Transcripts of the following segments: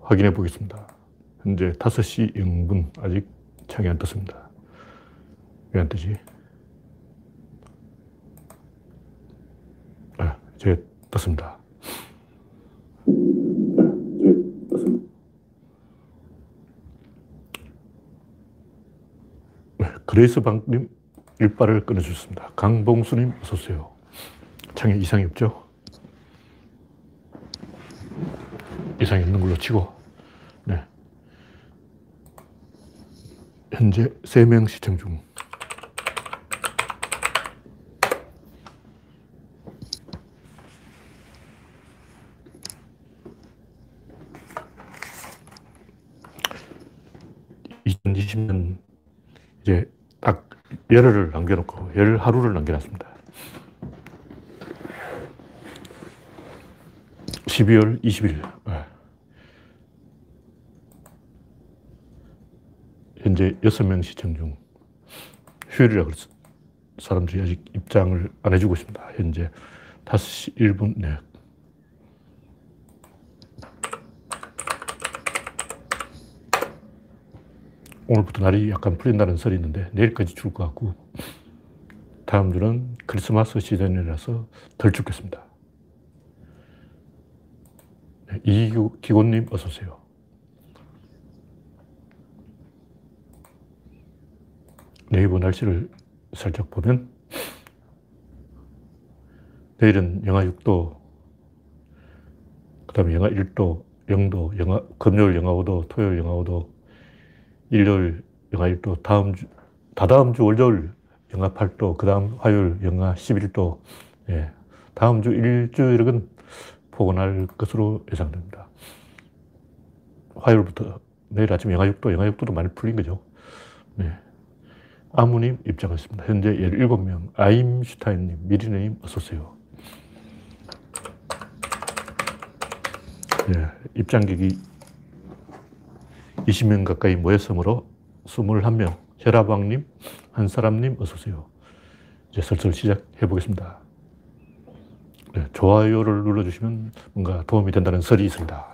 확인해 보겠습니다. 현재 5시 0분. 아직 창이 안 떴습니다. 왜 안 뜨지? 아, 이제 떴습니다. 네, 그레이스 방님 일빠를 끊어주셨습니다. 강봉수님 어서오세요. 창에 이상이 없죠? 이상이 없는 걸로 치고, 네. 현재 3명 시청 중. (2020년) 이제 딱 열흘을 남겨놓고 열 하루를 남겨놨습니다. 12월 20일. 현재 6명 시청 중. 휴일이라 그래서 사람들이 아직 입장을 안 해주고 있습니다. 현재 5시 1분, 네. 오늘부터 날이 약간 풀린다는 설이 있는데 내일까지 추울 것 같고 다음 주는 크리스마스 시즌이라서 덜 춥겠습니다. 네, 이기곤님 어서 오세요. 네이버 날씨를 살짝 보면 내일은 영하 6도, 그 다음에 영하 1도, 0도, 영하, 금요일 영하 5도, 토요일 영하 5도, 일요일 영하 1도, 다음 주, 다다음 주 월요일 영하 8도, 그 다음 화요일 영하 11도, 예. 다음 주 일주일은 포근할 것으로 예상됩니다. 화요일부터 내일 아침 영하 6도, 영하 6도도 많이 풀린 거죠. 네. 아무님 입장했습니다. 현재 17명, 아임슈타인님, 미리네님, 어서오세요. 네, 입장객이 20명 가까이 모였으므로 21명, 혈압왕님, 한사람님, 어서오세요. 이제 슬슬 시작해 보겠습니다. 네, 좋아요를 눌러주시면 뭔가 도움이 된다는 설이 있습니다.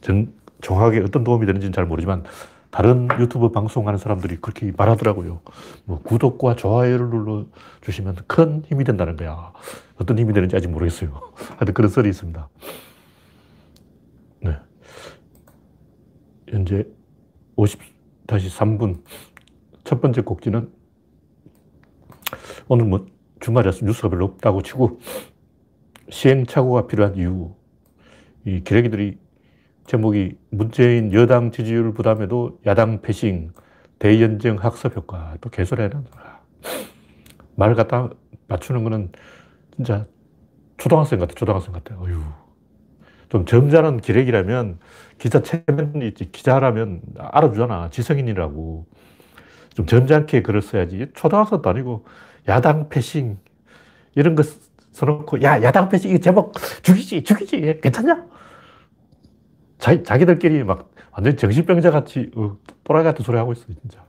정, 정확하게 어떤 도움이 되는지는 잘 모르지만 다른 유튜브 방송하는 사람들이 그렇게 말하더라고요. 뭐 구독과 좋아요를 눌러주시면 큰 힘이 된다는 거야. 어떤 힘이 되는지 아직 모르겠어요. 하여튼 그런 설이 있습니다. 네. 현재 50-3분. 첫 번째 곡지는 오늘 뭐 주말이라서 뉴스가 별로 없다고 치고 시행착오가 필요한 이유. 이 기레기들이 제목이 문재인 여당 지지율 부담에도 야당 패싱, 대연정 학습 효과. 또 개소리하는 말 갖다 맞추는 거는 진짜 초등학생 같아, 초등학생 같아. 어휴. 좀 점잖은 기레기라면 기자 체면이 있지. 기자라면 알아주잖아. 지성인이라고. 좀 점잖게 글을 써야지. 초등학생도 아니고 야당 패싱 이런 거 써놓고 야 야당 패싱 이 제목 죽이지 죽이지 괜찮냐? 자, 자기들끼리 막 완전 정신병자 같이 어, 또라이 같은 소리 하고 있어 진짜.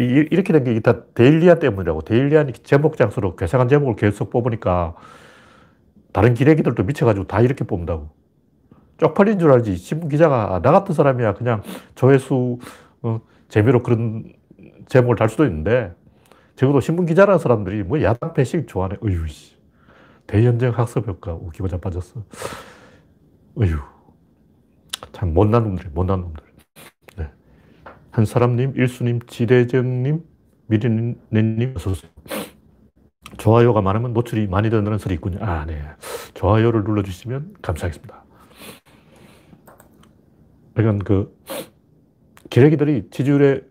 이, 이렇게 된 게 다 데일리안 때문이라고. 데일리안이 제목 장수로 괴상한 제목을 계속 뽑으니까 다른 기레기들도 미쳐가지고 다 이렇게 뽑는다고. 쪽팔린 줄 알지. 신문 기자가 아, 나 같은 사람이야 그냥 조회수 어, 재미로 그런 제목을 달 수도 있는데 적어도 신문 기자라는 사람들이 뭐 야당 패싱 좋아하네. 어휴, 씨. 대연정 학습 효과 웃기고 자빠졌어. 어휴. 참 못난 놈들, 못난 놈들. 네. 한사람님, 일수님, 지대정님, 미리네님, 어서오세요. 좋아요가 많으면 노출이 많이 된다는 설이 있군요. 아, 네. 좋아요를 눌러주시면 감사하겠습니다. 그러니까 그, 기레기들이 지지율에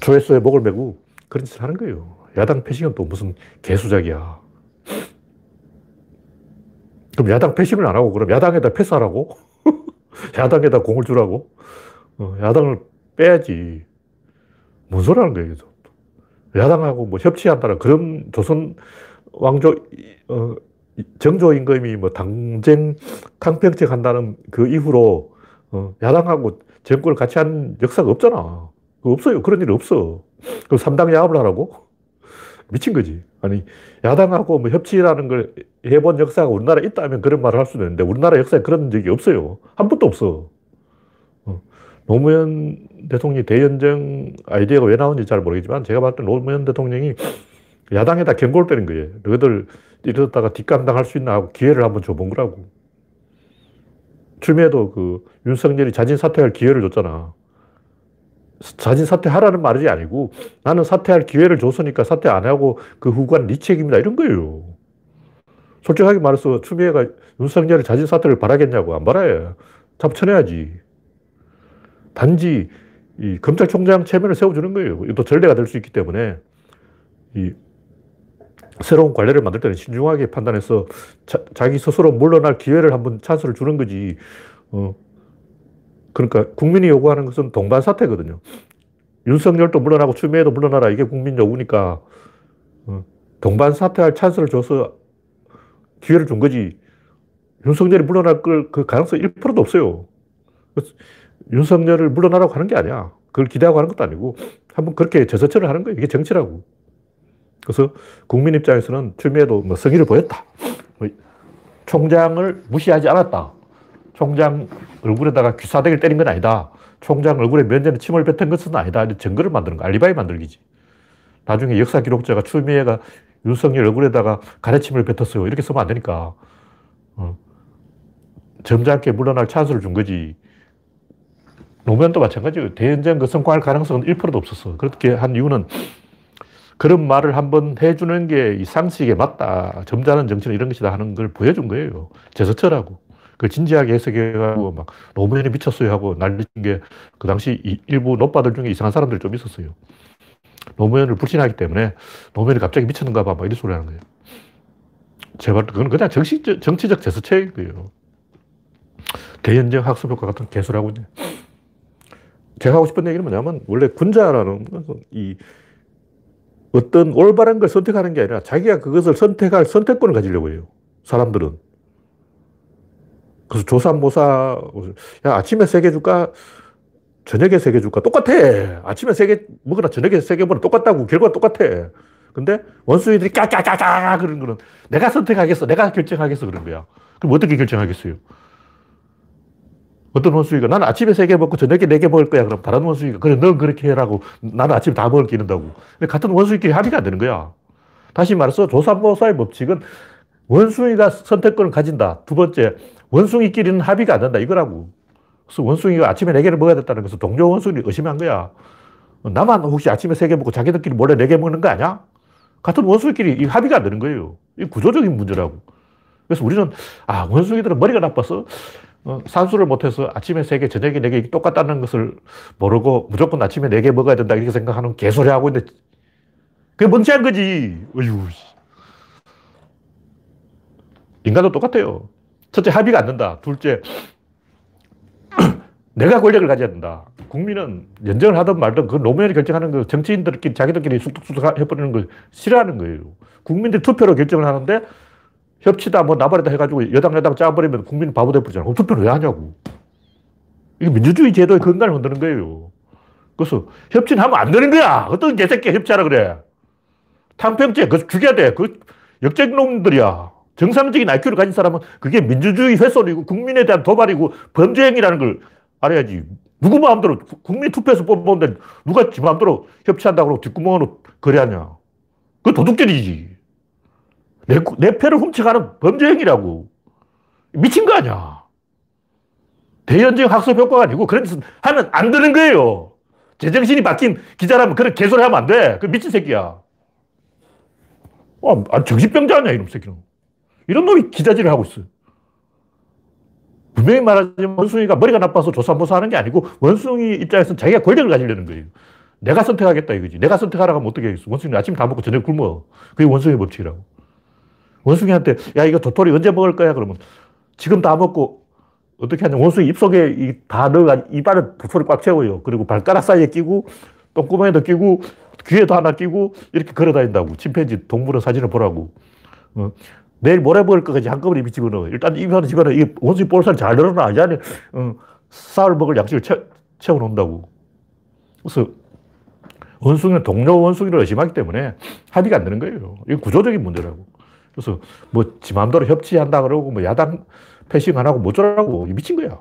조회수에 목을 메고 그런 짓을 하는 거예요. 야당 패싱은 또 무슨 개수작이야. 그럼 야당 패싱을 안 하고 그럼 야당에다 패스하라고? 야당에다 공을 주라고? 어, 야당을 빼야지. 뭔 소리 하는 거예요, 야당하고 뭐 협치한다는 그런 조선 왕조, 어, 정조 임금이 뭐 당쟁 강평책 한다는 그 이후로 어, 야당하고 정권을 같이 한 역사가 없잖아. 없어요. 그런 일이 없어. 그럼 3당 야합을 하라고? 미친 거지. 아니, 야당하고 뭐 협치라는 걸 해본 역사가 우리나라에 있다면 그런 말을 할 수는 있는데 우리나라 역사에 그런 적이 없어요. 한 번도 없어. 어. 노무현 대통령이 대연정 아이디어가 왜 나온지 잘 모르겠지만 제가 봤을 때 노무현 대통령이 야당에다 경고를 때린 거예요. 너희들 이러다가 뒷감당할 수 있나 하고 기회를 한번 줘본 거라고. 추미애도 그 윤석열이 자진 사퇴할 기회를 줬잖아. 자진 사퇴하라는 말이 아니고 나는 사퇴할 기회를 줬으니까 사퇴 안 하고 그 후관 네 책임이다 이런 거예요. 솔직하게 말해서 추미애가 윤석열이 자진 사퇴를 바라겠냐고 안 바라요. 잡쳐내야지. 단지 이 검찰총장 체면을 세워주는 거예요. 또 전례가 될 수 있기 때문에 이 새로운 관례를 만들 때는 신중하게 판단해서 자, 기 스스로 물러날 기회를 한번 찬스를 주는 거지. 어, 그러니까 국민이 요구하는 것은 동반 사태거든요. 윤석열도 물러나고 추미애도 물러나라 이게 국민 요구니까 어, 동반 사퇴할 찬스를 줘서 기회를 준 거지. 윤석열이 물러날 걸 그 가능성 1%도 없어요. 윤석열을 물러나라고 하는 게 아니야. 그걸 기대하고 하는 것도 아니고 한번 그렇게 제서처를 하는 거예요. 이게 정치라고. 그래서 국민 입장에서는 추미애도 뭐 성의를 보였다. 뭐 총장을 무시하지 않았다. 총장 얼굴에다가 귀사대기를 때린 건 아니다. 총장 얼굴에 면전에 침을 뱉은 것은 아니다. 증거를 만드는 거, 알리바이 만들기지. 나중에 역사 기록자가 추미애가 윤석열 얼굴에다가 가래침을 뱉었어요. 이렇게 쓰면 안 되니까. 어. 점잖게 물러날 찬스를 준 거지. 노무현도 마찬가지예요. 대연정 그 성공할 가능성은 1%도 없었어. 그렇게 한 이유는 그런 말을 한번 해주는 게 이 상식에 맞다. 점잖은 정치는 이런 것이다 하는 걸 보여준 거예요. 제스처라고. 그걸 진지하게 해석해가지고 막 노무현이 미쳤어요 하고 난리친 게 그 당시 일부 노빠들 중에 이상한 사람들 좀 있었어요. 노무현을 불신하기 때문에 노무현이 갑자기 미쳤는가 봐. 막 이런 소리 하는 거예요. 제발, 그건 그냥 정치적, 정치적 제스처인 거예요. 대연정 학습 효과 같은 개소리 하고 있네. 제가 하고 싶은 얘기는 뭐냐면, 원래 군자라는 이 어떤 올바른 걸 선택하는 게 아니라 자기가 그것을 선택할 선택권을 가지려고 해요. 사람들은. 그래서 조산모사, 야, 아침에 세 개 줄까? 저녁에 세 개 줄까? 똑같아. 아침에 세 개 먹으나 저녁에 세 개 먹으나 똑같다고. 결과가 똑같아. 근데 원수들이 까까까까 그런 거는 내가 선택하겠어. 내가 결정하겠어. 그런 거야. 그럼 어떻게 결정하겠어요? 어떤 원숭이가 나는 아침에 세 개 먹고 저녁에 네 개 먹을 거야. 그럼 다른 원숭이가 그래, 넌 그렇게 해라고 나는 아침에 다 먹을 게 있는다고. 근데 같은 원숭이끼리 합의가 안 되는 거야. 다시 말해서 조산모사의 법칙은 원숭이가 선택권을 가진다. 두 번째, 원숭이끼리는 합의가 안 된다. 이거라고. 그래서 원숭이가 아침에 네 개를 먹어야 됐다는 것은 동료 원숭이를 의심한 거야. 나만 혹시 아침에 세개 먹고 자기들끼리 몰래 네개 먹는 거 아니야? 같은 원숭이끼리 합의가 안 되는 거예요. 이 구조적인 문제라고. 그래서 우리는, 아, 원숭이들은 머리가 나빠서 어, 산수를 못해서 아침에 3개, 저녁에 4개 똑같다는 것을 모르고 무조건 아침에 4개 먹어야 된다 이렇게 생각하는 개소리 하고 있는데 그게 멍청한 거지. 어휴. 인간도 똑같아요. 첫째, 합의가 안 된다. 둘째, 내가 권력을 가져야 된다. 국민은 연정을 하든 말든 그 노무현이 결정하는 거 정치인들끼리 자기들끼리 쑥쑥쑥 해버리는 걸 싫어하는 거예요. 국민들이 투표로 결정을 하는데 협치다 뭐 나발이다 해가지고 여당 여당 짜버리면 국민 바보 돼버리잖아. 그럼 투표를 왜 하냐고. 이게 민주주의 제도의 근간을 흔드는 거예요. 그래서 협치는 하면 안 되는 거야. 어떤 개새끼 협치하라 그래. 탕평죄, 그거 죽여야 돼. 그 역적놈들이야. 정상적인 IQ를 가진 사람은 그게 민주주의 훼손이고 국민에 대한 도발이고 범죄행위라는 걸 알아야지. 누구 마음대로 국민 투표해서 뽑는데 누가 지 마음대로 협치한다고 뒷구멍으로 거래하냐. 그 도둑질이지. 내, 내 표를 훔쳐가는 범죄 행위라고. 미친 거 아니야. 대연정 학습 효과가 아니고 그런 짓 하면 안 되는 거예요. 제정신이 바뀐 기자라면 그런 개소리 하면 안 돼. 그 미친 새끼야. 와, 아, 정신병자 아니야, 이놈 새끼는. 이런 놈이 기자질을 하고 있어. 분명히 말하자면 원숭이가 머리가 나빠서 조사모사 하는 게 아니고 원숭이 입장에서는 자기가 권력을 가지려는 거예요. 내가 선택하겠다 이거지. 내가 선택하라고 하면 어떻게 하겠어. 원숭이 아침 다 먹고 저녁 굶어. 그게 원숭이 법칙이라고. 원숭이한테 야 이거 도토리 언제 먹을 거야 그러면 지금 다 먹고 어떻게 하냐 원숭이 입속에 다 넣어가 입안에 도토리 꽉 채워요 그리고 발가락 사이에 끼고 똥구멍에도 끼고 귀에도 하나 끼고 이렇게 걸어 다닌다고 침팬지 동물원 사진을 보라고 어. 내일 모레 먹을 거까지 한꺼번에 입에 집어넣어 일단 하나 집어넣어 이 원숭이 볼살 잘 늘어나 이 안에 어, 쌀 먹을 양식을 채, 채워놓는다고 그래서 원숭이는 동료 원숭이를 의심하기 때문에 합의가 안 되는 거예요. 이건 구조적인 문제라고. 그래서 뭐 지 마음대로 협치한다 그러고 뭐 야당 패싱 안 하고 뭐 어쩌라고 미친 거야.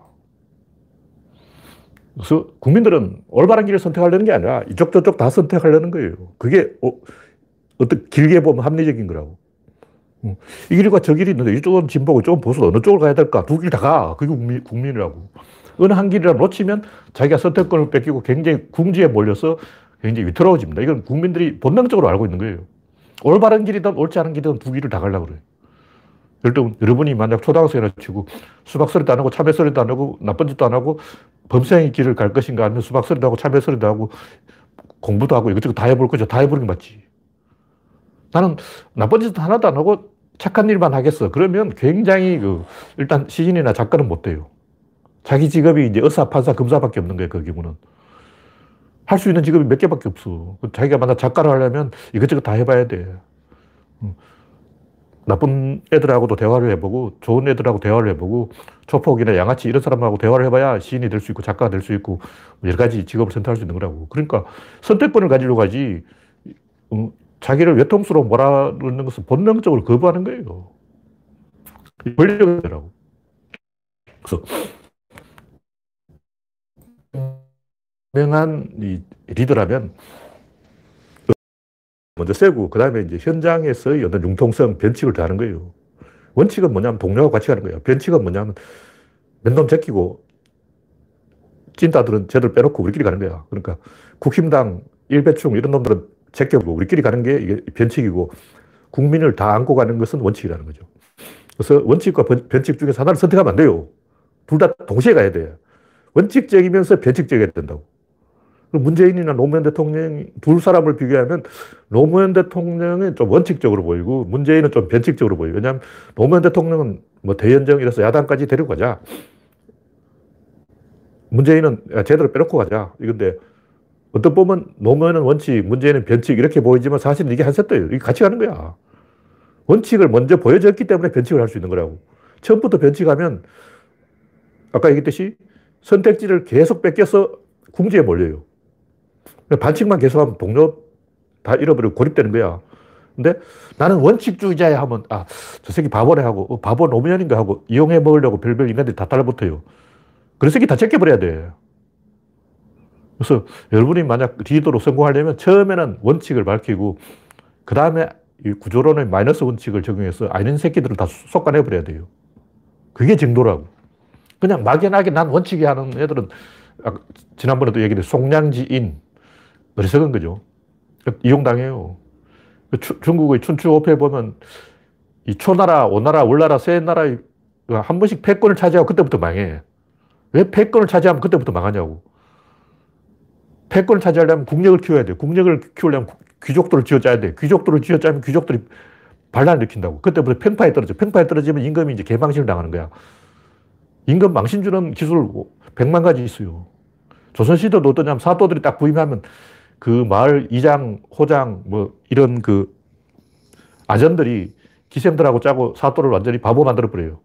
그래서 국민들은 올바른 길을 선택하려는 게 아니라 이쪽 저쪽 다 선택하려는 거예요. 그게 어, 어떤 길게 보면 합리적인 거라고. 어, 이 길과 저 길이 있는데 이쪽은 진보고 이쪽은 보수 어느 쪽으로 가야 될까? 두 길 다 가. 그게 국민, 국민이라고. 어느 한 길이라도 놓치면 자기가 선택권을 뺏기고 굉장히 궁지에 몰려서 굉장히 위태로워집니다. 이건 국민들이 본능적으로 알고 있는 거예요. 올바른 길이든 옳지 않은 길이든 두 길을 다 가려고 그래요. 여러분, 여러분이 만약 초등학생이라 치고 수박 소리도 안 하고 참외 소리도 안 하고 나쁜 짓도 안 하고 범생의 길을 갈 것인가 아니면 수박 소리도 하고 참외 소리도 하고 공부도 하고 이것저것 다 해볼 거죠. 다 해보는 게 맞지. 나는 나쁜 짓 하나도 안 하고 착한 일만 하겠어. 그러면 굉장히 그 일단 시인이나 작가는 못 돼요. 자기 직업이 이제 의사, 판사, 검사밖에 없는 거예요. 그 경우는. 할 수 있는 직업이 몇 개밖에 없어. 자기가 만약 작가를 하려면 이것저것 다 해봐야 돼. 나쁜 애들하고도 대화를 해보고 좋은 애들하고 대화를 해보고 초폭이나 양아치 이런 사람하고 대화를 해봐야 시인이 될 수 있고 작가가 될 수 있고 여러 가지 직업을 선택할 수 있는 거라고. 그러니까 선택권을 가지려고 하지 음, 자기를 외통수로 몰아넣는 것은 본능적으로 거부하는 거예요. 권력이라고. 그래서 명한 리더라면 먼저 세고, 그 다음에 이제 현장에서의 어떤 융통성, 변칙을 더하는 거예요. 원칙은 뭐냐면 동료하고 같이 가는 거예요. 변칙은 뭐냐면 맨놈 제끼고 찐따들은 쟤들 빼놓고 우리끼리 가는 거야. 그러니까 국힘당, 일배충 이런 놈들은 제껴고 우리끼리 가는 게 이게 변칙이고 국민을 다 안고 가는 것은 원칙이라는 거죠. 그래서 원칙과 변칙 중에서 하나를 선택하면 안 돼요. 둘 다 동시에 가야 돼요. 원칙적이면서 변칙적이어야 된다고. 문재인이나 노무현 대통령 둘 사람을 비교하면 노무현 대통령은 좀 원칙적으로 보이고 문재인은 좀 변칙적으로 보여요. 왜냐하면 노무현 대통령은 뭐 대연정 이라서 야당까지 데리고 가자. 문재인은 제대로 빼놓고 가자. 이건데 어떤 보면 노무현은 원칙, 문재인은 변칙 이렇게 보이지만 사실은 이게 한 세트예요. 이게 같이 가는 거야. 원칙을 먼저 보여줬기 때문에 변칙을 할 수 있는 거라고. 처음부터 변칙하면 아까 얘기했듯이 선택지를 계속 뺏겨서 궁지에 몰려요. 반칙만 계속하면 동료 다 잃어버리고 고립되는 거야. 근데 나는 원칙주의자야 하면, 아, 저 새끼 바보네 하고, 어, 바보 노무현인가 하고, 이용해 먹으려고 별별 인간들이 다 달라붙어요. 그런 새끼 다 제껴버려야 돼. 그래서 여러분이 만약 리더로 성공하려면 처음에는 원칙을 밝히고, 그 다음에 구조론의 마이너스 원칙을 적용해서 아닌 새끼들을 다 쏙가내버려야 돼요. 그게 정도라고. 그냥 막연하게 난 원칙이 하는 애들은, 지난번에도 얘기했는데, 송량지인, 어리석은 거죠. 이용당해요. 그 중국의 춘추호패 보면 이 초나라, 오나라, 월나라 세 나라 한 번씩 패권을 차지하고 그때부터 망해. 왜 패권을 차지하면 그때부터 망하냐고. 패권을 차지하려면 국력을 키워야 돼. 국력을 키우려면 귀족들을 쥐어짜야 돼. 귀족들을 쥐어짜면 귀족들이 반란을 일으킨다고. 그때부터 평파에 떨어져. 평파에 떨어지면 임금이 이제 개망신을 당하는 거야. 임금 망신 주는 기술 100만 가지 있어요. 조선시대도 어떠냐면 사또들이 딱 부임하면 그 마을 이장, 호장, 뭐 이런 그 아전들이 기생들하고 짜고 사또를 완전히 바보 만들어 버려요.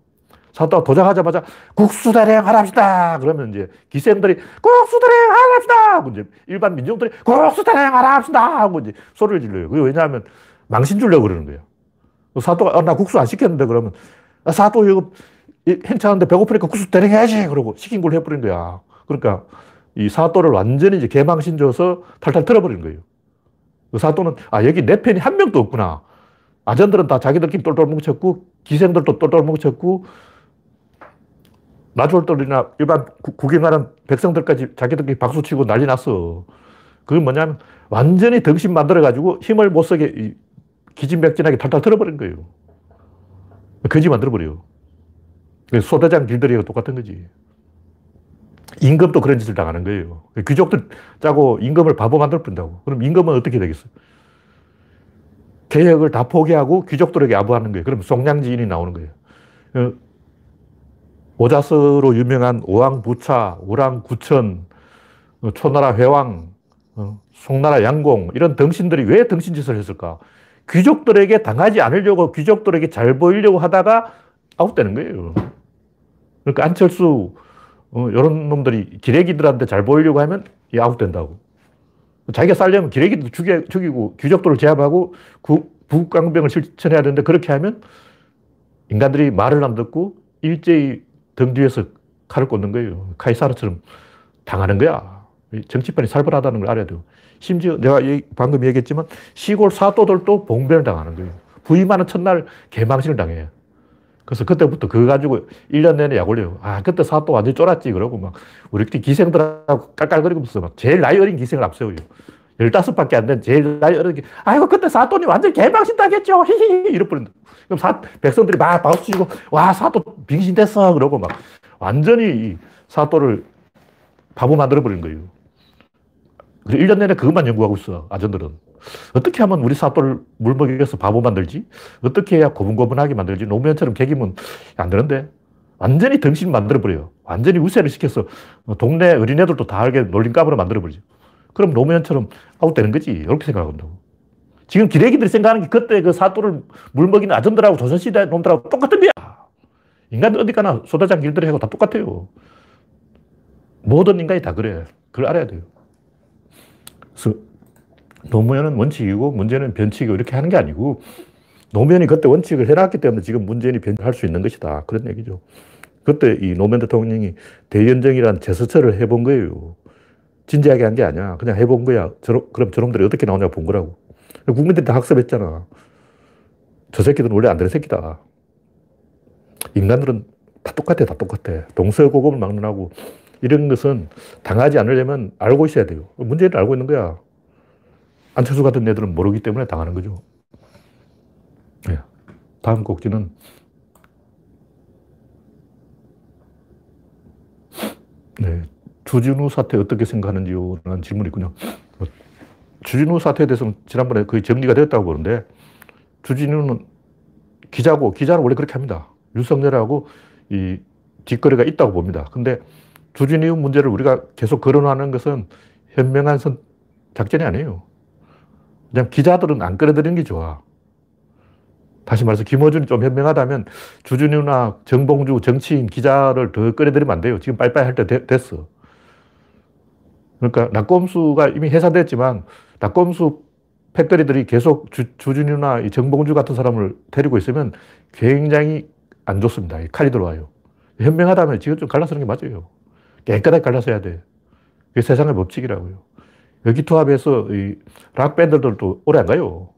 사또가 도장하자마자 국수대령 하랍시다. 그러면 이제 기생들이 국수대령 하랍시다. 하고 이제 일반 민중들이 국수대령 하랍시다. 하고 이제 소리를 질러요. 그게 왜냐하면 망신 주려고 그러는 거예요. 사또가 아, 나 국수 안 시켰는데 그러면 아, 사또 이거 행차하는데 배고프니까 국수 대령 해야지. 그러고 시킨 걸 해버린 거야. 그러니까 이 사또를 완전히 이제 개망신 줘서 탈탈 털어버린 거예요. 그 사또는, 아, 여기 내 편이 한 명도 없구나. 아전들은 다 자기들끼리 똘똘 뭉쳤고, 기생들도 똘똘 뭉쳤고, 나졸들이나 일반 구경하는 백성들까지 자기들끼리 박수 치고 난리 났어. 그게 뭐냐면, 완전히 덩신 만들어가지고 힘을 못 쓰게 기진맥진하게 탈탈 털어버린 거예요. 거지 만들어버려요. 소대장 길들이가 똑같은 거지. 임금도 그런 짓을 당하는 거예요. 귀족들 짜고 임금을 바보 만들 뿐다고. 그럼 임금은 어떻게 되겠어요? 개혁을 다 포기하고 귀족들에게 아부하는 거예요. 그럼 송량지인이 나오는 거예요. 어, 오자서로 유명한 오왕부차, 우랑구천, 어, 초나라 회왕, 어, 송나라 양공 이런 덩신들이 왜 덩신짓을 했을까? 귀족들에게 당하지 않으려고 귀족들에게 잘 보이려고 하다가 아웃되는 거예요. 그러니까 안철수 어, 이런 놈들이 기레기들한테 잘 보이려고 하면 이 아웃된다고. 자기가 살려면 기레기도 죽여, 죽이고 귀족들을 제압하고 북강병을 실천해야 되는데 그렇게 하면 인간들이 말을 안 듣고 일제히 등 뒤에서 칼을 꽂는 거예요. 카이사르처럼 당하는 거야. 정치판이 살벌하다는 걸 알아야 돼요. 심지어 내가 방금 얘기했지만 시골 사또들도 봉변을 당하는 거예요. 부임하는 첫날 개망신을 당해요. 그래서 그때부터 그거 가지고 1년 내내 약 올려요. 아, 그때 사또 완전 쫄았지. 그러고 막 우리끼리 기생들하고 깔깔거리면서 막 제일 나이 어린 기생을 앞세워요. 15밖에 안 된 제일 나이 어린 게, 아이고, 그때 사또님 완전 개망신 당했죠. 히히히. 이러버린다. 그럼 사, 백성들이 막 박수 치고, 와, 사또 빙신 됐어. 그러고 막 완전히 사또를 바보 만들어버린 거예요. 그래서 1년 내내 그것만 연구하고 있어, 아전들은. 어떻게 하면 우리 사또를 물먹여서 바보 만들지? 어떻게 해야 고분고분하게 만들지? 노무현처럼 개기면 안 되는데. 완전히 덩신 만들어버려요. 완전히 우세를 시켜서 동네 어린애들도 다 알게 놀림감으로 만들어버리죠. 그럼 노무현처럼 아웃되는 거지. 이렇게 생각한다고. 지금 기레기들이 생각하는 게 그때 그 사또를 물 먹이는 아전들하고 조선시대 놈들하고 똑같은 거야. 인간들 어디 가나 소다장 길들이 하고 다 똑같아요. 모든 인간이 다 그래. 그걸 알아야 돼요. 그래서 노무현은 원칙이고 문제는 변칙이고 이렇게 하는 게 아니고 노무현이 그때 원칙을 해놨기 때문에 지금 문재인이 변할 수 있는 것이다. 그런 얘기죠. 그때 이 노무현 대통령이 대연정이라는 제스처를 해본 거예요. 진지하게 한 게 아니야. 그냥 해본 거야. 저러, 그럼 저놈들이 어떻게 나오냐 본 거라고. 국민들이 다 학습했잖아. 저 새끼들은 원래 안 되는 새끼다. 인간들은 다 똑같아, 다 똑같아. 동서고금을 막론하고 이런 것은 당하지 않으려면 알고 있어야 돼요. 문제를 알고 있는 거야. 안철수 같은 애들은 모르기 때문에 당하는 거죠. 네. 다음 곡지는 네. 주진우 사태 어떻게 생각하는지요? 라는 질문이 있군요. 뭐, 주진우 사태에 대해서는 지난번에 거의 정리가 되었다고 보는데 주진우는 기자고 기자는 원래 그렇게 합니다. 윤석열하고 이 뒷거래가 있다고 봅니다. 근데 주진우 문제를 우리가 계속 거론하는 것은 현명한 선, 작전이 아니에요. 그냥 기자들은 안 끌어들이는 게 좋아. 다시 말해서 김어준이 좀 현명하다면 주준우나 정봉주 정치인 기자를 더 끌어들이면 안 돼요. 지금 빨리빨리 할때 됐어. 그러니까 낙검수가 이미 해산됐지만 나꼼수 패거리들이 계속 주, 주진우나 정봉주 같은 사람을 데리고 있으면 굉장히 안 좋습니다. 칼이 들어와요. 현명하다면 지금 좀 갈라서는 게 맞아요. 깨끗하게 갈라서 해야 돼. 그게 세상의 법칙이라고요. 의기투합해서 이 락밴드들도 오래 안 가요.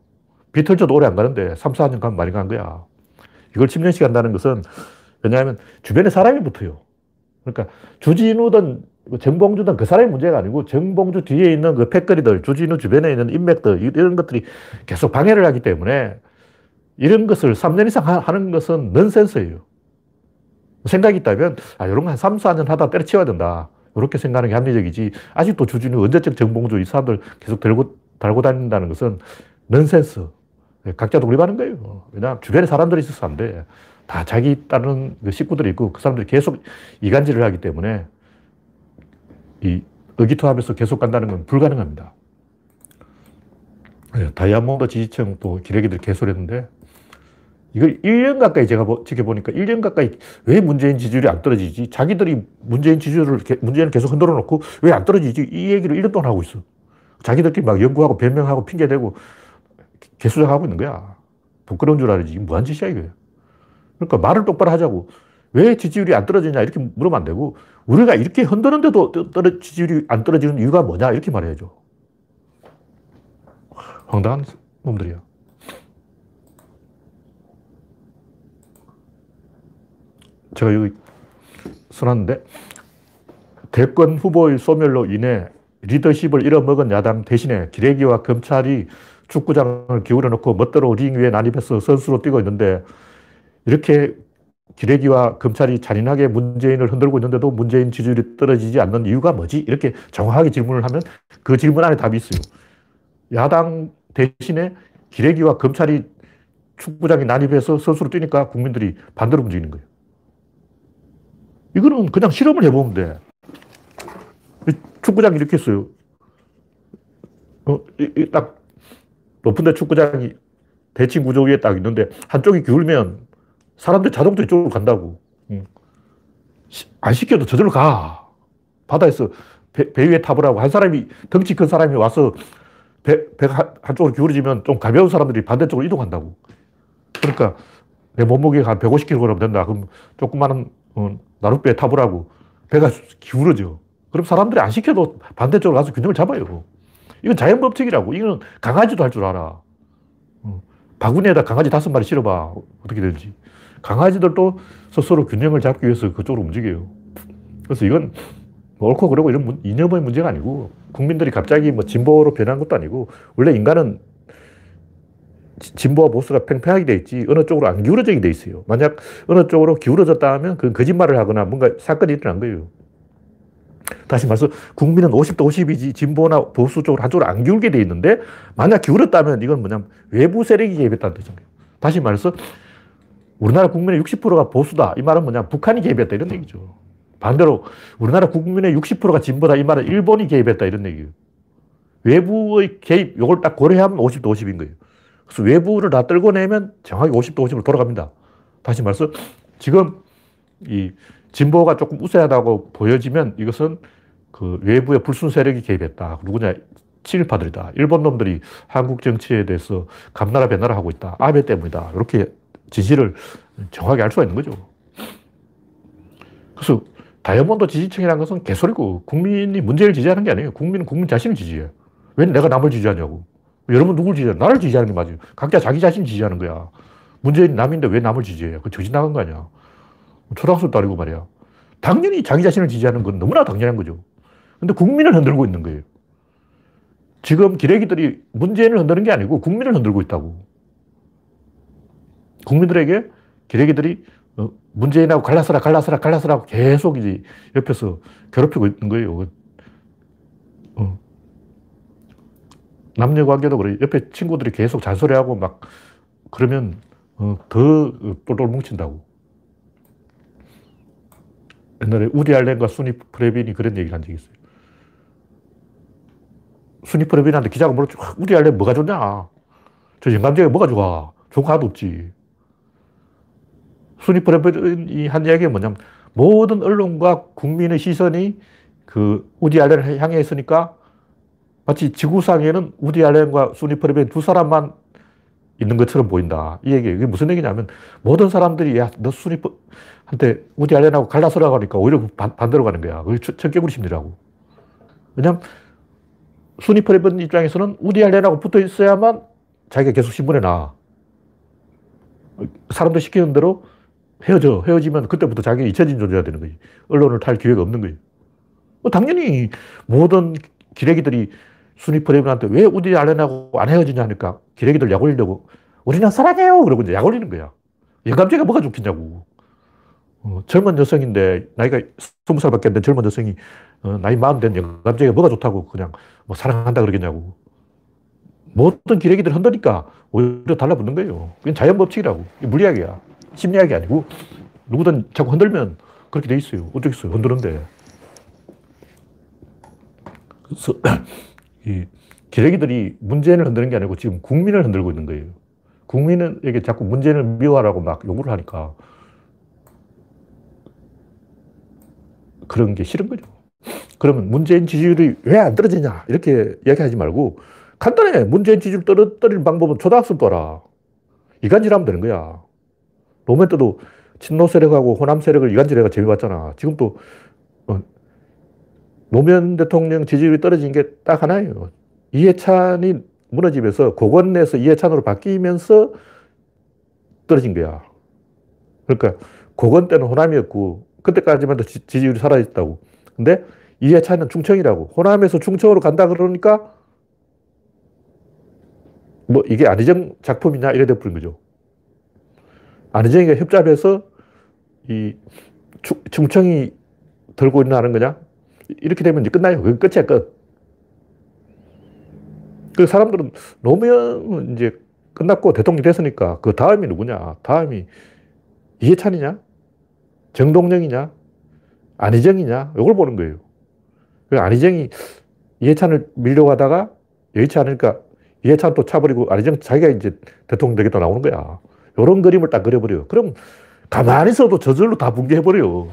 비틀즈도 오래 안 가는데 3, 4년 가면 많이 간 거야. 이걸 10년씩 한다는 것은 왜냐하면 주변에 사람이 붙어요. 그러니까 주진우든 정봉주든 그 사람이 문제가 아니고 정봉주 뒤에 있는 그 패거리들, 주진우 주변에 있는 인맥들, 이런 것들이 계속 방해를 하기 때문에 이런 것을 3년 이상 하는 것은 넌센스예요. 생각이 있다면, 아, 이런 거 한 3, 4년 하다 때려치워야 된다. 이렇게 생각하는 게 합리적이지. 아직도 주진우 언제적 정봉주 이 사람들 계속 들고, 달고 다닌다는 것은 넌센스. 각자 독립하는 거예요. 왜냐 주변에 사람들이 있어서 안 돼. 다 자기 따르는 그 식구들이 있고 그 사람들이 계속 이간질을 하기 때문에 이 의기투합에서 계속 간다는 건 불가능합니다. 네, 다이아몬드 지지층 또 기레기들이 개소리했는데 이걸 1년 가까이 제가 지켜보니까 1년 가까이 왜 문재인 지지율이 안 떨어지지? 자기들이 문재인 지지율을, 문재인을 계속 흔들어 놓고 왜 안 떨어지지? 이 얘기를 1년 동안 하고 있어. 자기들끼리 막 연구하고 변명하고 핑계대고 개수작하고 있는 거야. 부끄러운 줄 알지. 이게 무한 짓이야, 이거. 그러니까 말을 똑바로 하자고. 왜 지지율이 안 떨어지냐? 이렇게 물으면 안 되고, 우리가 이렇게 흔드는데도 떨어, 지지율이 안 떨어지는 이유가 뭐냐? 이렇게 말해야죠. 황당한 놈들이야. 제가 여기 써놨는데, 대권 후보의 소멸로 인해 리더십을 잃어먹은 야당 대신에 기레기와 검찰이 축구장을 기울여 놓고 멋대로 링 위에 난입해서 선수로 뛰고 있는데 이렇게 기레기와 검찰이 잔인하게 문재인을 흔들고 있는데도 문재인 지지율이 떨어지지 않는 이유가 뭐지? 이렇게 정확하게 질문을 하면 그 질문 안에 답이 있어요. 야당 대신에 기레기와 검찰이 축구장에 난입해서 선수로 뛰니까 국민들이 반대로 움직이는 거예요. 이거는 그냥 실험을 해보면 돼. 축구장 이렇게 했어요. 어, 딱 높은 데 축구장이 대칭 구조 위에 딱 있는데 한쪽이 기울면 사람들 자동적으로 이쪽으로 간다고. 안 시켜도 저절로 가. 바다에서 배, 배 위에 타보라고 한 사람이, 덩치 큰 사람이 와서 배, 배가 한쪽으로 기울어지면 좀 가벼운 사람들이 반대쪽으로 이동한다고. 그러니까 내 몸무게가 한 150kg 된다. 그럼 조그마한 어, 나룻배에 타보라고. 배가 기울어져. 그럼 사람들이 안 시켜도 반대쪽으로 가서 균형을 잡아요. 이건 자연 법칙이라고. 이건 강아지도 할 줄 알아. 어, 바구니에다 강아지 다섯 마리 실어봐. 어떻게 되는지. 강아지들도 스스로 균형을 잡기 위해서 그쪽으로 움직여요. 그래서 이건 뭐 옳고 그러고 이런 이념의 문제가 아니고 국민들이 갑자기 뭐 진보로 변한 것도 아니고 원래 인간은 진보와 보수가 팽팽하게 돼 있지 어느 쪽으로 안 기울어지게 돼 있어요. 만약 어느 쪽으로 기울어졌다 하면 그건 거짓말을 하거나 뭔가 사건이 일어난 거예요. 다시 말해서 국민은 50대 50이지 진보나 보수 쪽으로 한쪽으로 안 기울게 돼 있는데 만약 기울었다면 이건 뭐냐면 외부 세력이 개입했다는 뜻인 거예요. 다시 말해서 우리나라 국민의 60%가 보수다. 이 말은 뭐냐 북한이 개입했다 이런 얘기죠. 반대로 우리나라 국민의 60%가 진보다 이 말은 일본이 개입했다 이런 얘기예요. 외부의 개입, 이걸 딱 고려하면 50대 50인 거예요. 그래서 외부를 다 떨고 내면 정확히 50대 50으로 돌아갑니다. 다시 말해서 지금 이 진보가 조금 우세하다고 보여지면 이것은 그 외부의 불순 세력이 개입했다. 누구냐? 친일파들이다. 일본 놈들이 한국 정치에 대해서 감나라 배나라 하고 있다. 아베 때문이다. 이렇게 진실을 정확히 알 수가 있는 거죠. 그래서 다이아몬드 지지층이라는 것은 개소리고 국민이 문제를 지지하는 게 아니에요. 국민은 국민 자신을 지지해요. 왜 내가 남을 지지하냐고. 여러분 누굴 지지해? 나를 지지하는 게 맞아요. 각자 자기 자신 지지하는 거야. 문재인 남인데 왜 남을 지지해요? 그 정신 나간 거 아니야. 초등학생도 아니고 말이야. 당연히 자기 자신을 지지하는 건 너무나 당연한 거죠. 근데 국민을 흔들고 있는 거예요. 지금 기레기들이 문재인을 흔드는 게 아니고 국민을 흔들고 있다고. 국민들에게 기레기들이 어, 문재인하고 갈라서라, 갈라서라, 갈라서라 계속 이제 옆에서 괴롭히고 있는 거예요. 어. 남녀 관계도 그래. 옆에 친구들이 계속 잔소리하고 막 그러면 어, 더 똘똘 뭉친다고. 옛날에 우디 알렌과 수니 프레빈이 그런 얘기를 한 적이 있어요. 수니 프레빈한테 기자가 물었죠. 우디 알렌 뭐가 좋냐? 저 영감제가 뭐가 좋아? 좋은 거 하나도 없지. 수니 프레빈이 한 이야기가 뭐냐면 모든 언론과 국민의 시선이 그 우디 알렌을 향해 있으니까 마치 지구상에는 우디 알렌과 수니 프레빈 두 사람만 있는 것처럼 보인다. 이 얘기. 이게 무슨 얘기냐면 모든 사람들이 야, 너 수니 한테 우디 알렌하고 갈라서라고 하니까 오히려 반, 반대로 가는 거야. 그게 청개구리 심리라고. 왜냐면 수니 프레빈 입장에서는 우디 알렌하고 붙어 있어야만 자기가 계속 신문에 나. 사람들 시키는 대로 헤어져. 헤어지면 그때부터 자기가 잊혀진 존재가 되는 거지. 언론을 탈 기회가 없는 거예요. 뭐 당연히 모든 기레기들이 순위 프레임한테 왜 우디 알렌하고 안 헤어지냐 하니까 기레기들 약 올리려고 우리는 사랑해요! 그러고 이제 약 올리는 거야. 영감제가 뭐가 좋겠냐고. 어, 젊은 여성인데 나이가 스무 살밖에 안 된 젊은 여성이 어, 나이 마흔 된 영감제가 뭐가 좋다고 그냥 뭐 사랑한다 그러겠냐고. 모든 기레기들 흔드니까 오히려 달라붙는 거예요. 그건 자연 법칙이라고. 물리학이야. 심리학이 아니고 누구든 자꾸 흔들면 그렇게 돼 있어요. 어쩌겠어요. 흔드는데. 그래서 이 기레기들이 문재인을 흔드는 게 아니고 지금 국민을 흔들고 있는 거예요. 국민에게 자꾸 문재인을 미워하라고 막 요구를 하니까 그런 게 싫은 거죠. 그러면 문재인 지지율이 왜 안 떨어지냐 이렇게 이야기하지 말고 간단해. 문재인 지지율 떨어뜨리는 방법은 초등학생도 알아. 이간질하면 되는 거야. 노무현 때도 친노 세력하고 호남 세력을 이간질해가 재미봤잖아. 지금 또 어, 노무현 대통령 지지율이 떨어진 게 딱 하나예요. 이해찬이 무너지면서 고건에서 이해찬으로 바뀌면서 떨어진 거야. 그러니까 고건 때는 호남이었고 그때까지만 도 지지율이 살아있다고. 근데 이해찬은 충청이라고. 호남에서 충청으로 간다 그러니까 뭐 이게 안희정 작품이냐 이래 돼버린 거죠. 안희정이가 협잡해서 이 충청이 들고 하는 거냐? 이렇게 되면 이제 끝나요. 그 끝이야, 끝. 그 사람들은 노무현 이제 끝났고 대통령 됐으니까 그 다음이 누구냐? 다음이 이해찬이냐? 정동영이냐? 안희정이냐? 이걸 보는 거예요. 그 안희정이 이해찬을 밀려고 하다가 여의치 않으니까 이해찬 또 차버리고 안희정 자기가 이제 대통령 되겠다 나오는 거야. 이런 그림을 딱 그려버려요. 그럼 가만히 있어도 저절로 다 붕괴해버려요.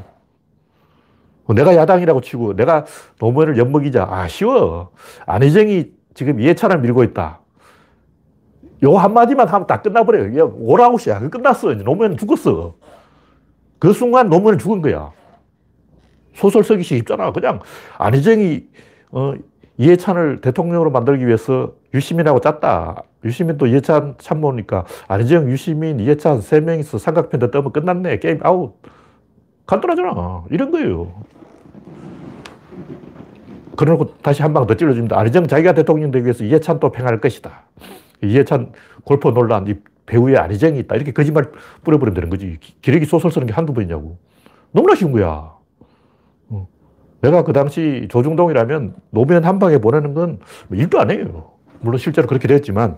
뭐 내가 야당이라고 치고 내가 노무현을 엿먹이자. 아, 쉬워. 안희정이 지금 이해찬을 밀고 있다. 요 한마디만 하면 다 끝나버려요. 야, 오라웃이야. 끝났어. 노무현 죽었어. 그 순간 노무현은 죽은 거야. 소설 쓰기 쉽잖아. 그냥 안희정이, 어, 이해찬을 대통령으로 만들기 위해서 유시민하고 짰다. 유시민도 이해찬 참모니까 안희정, 유시민, 이해찬 세 명이서 삼각편대 뜨면 끝났네. 게임 아웃. 간단하잖아. 이런 거예요. 그러고 다시 한 방 더 찔러줍니다. 안희정 자기가 대통령 되기 위해서 이해찬 또 팽할 것이다. 이해찬 골프 논란, 이 배우의 안희정이 있다. 이렇게 거짓말 뿌려버리면 되는 거지. 기레기 소설 쓰는 게 한두 번이냐고. 너무나 쉬운 거야. 어. 내가 그 당시 조중동이라면 노무현 한 방에 보내는 건 일도 안 해요. 물론 실제로 그렇게 됐지만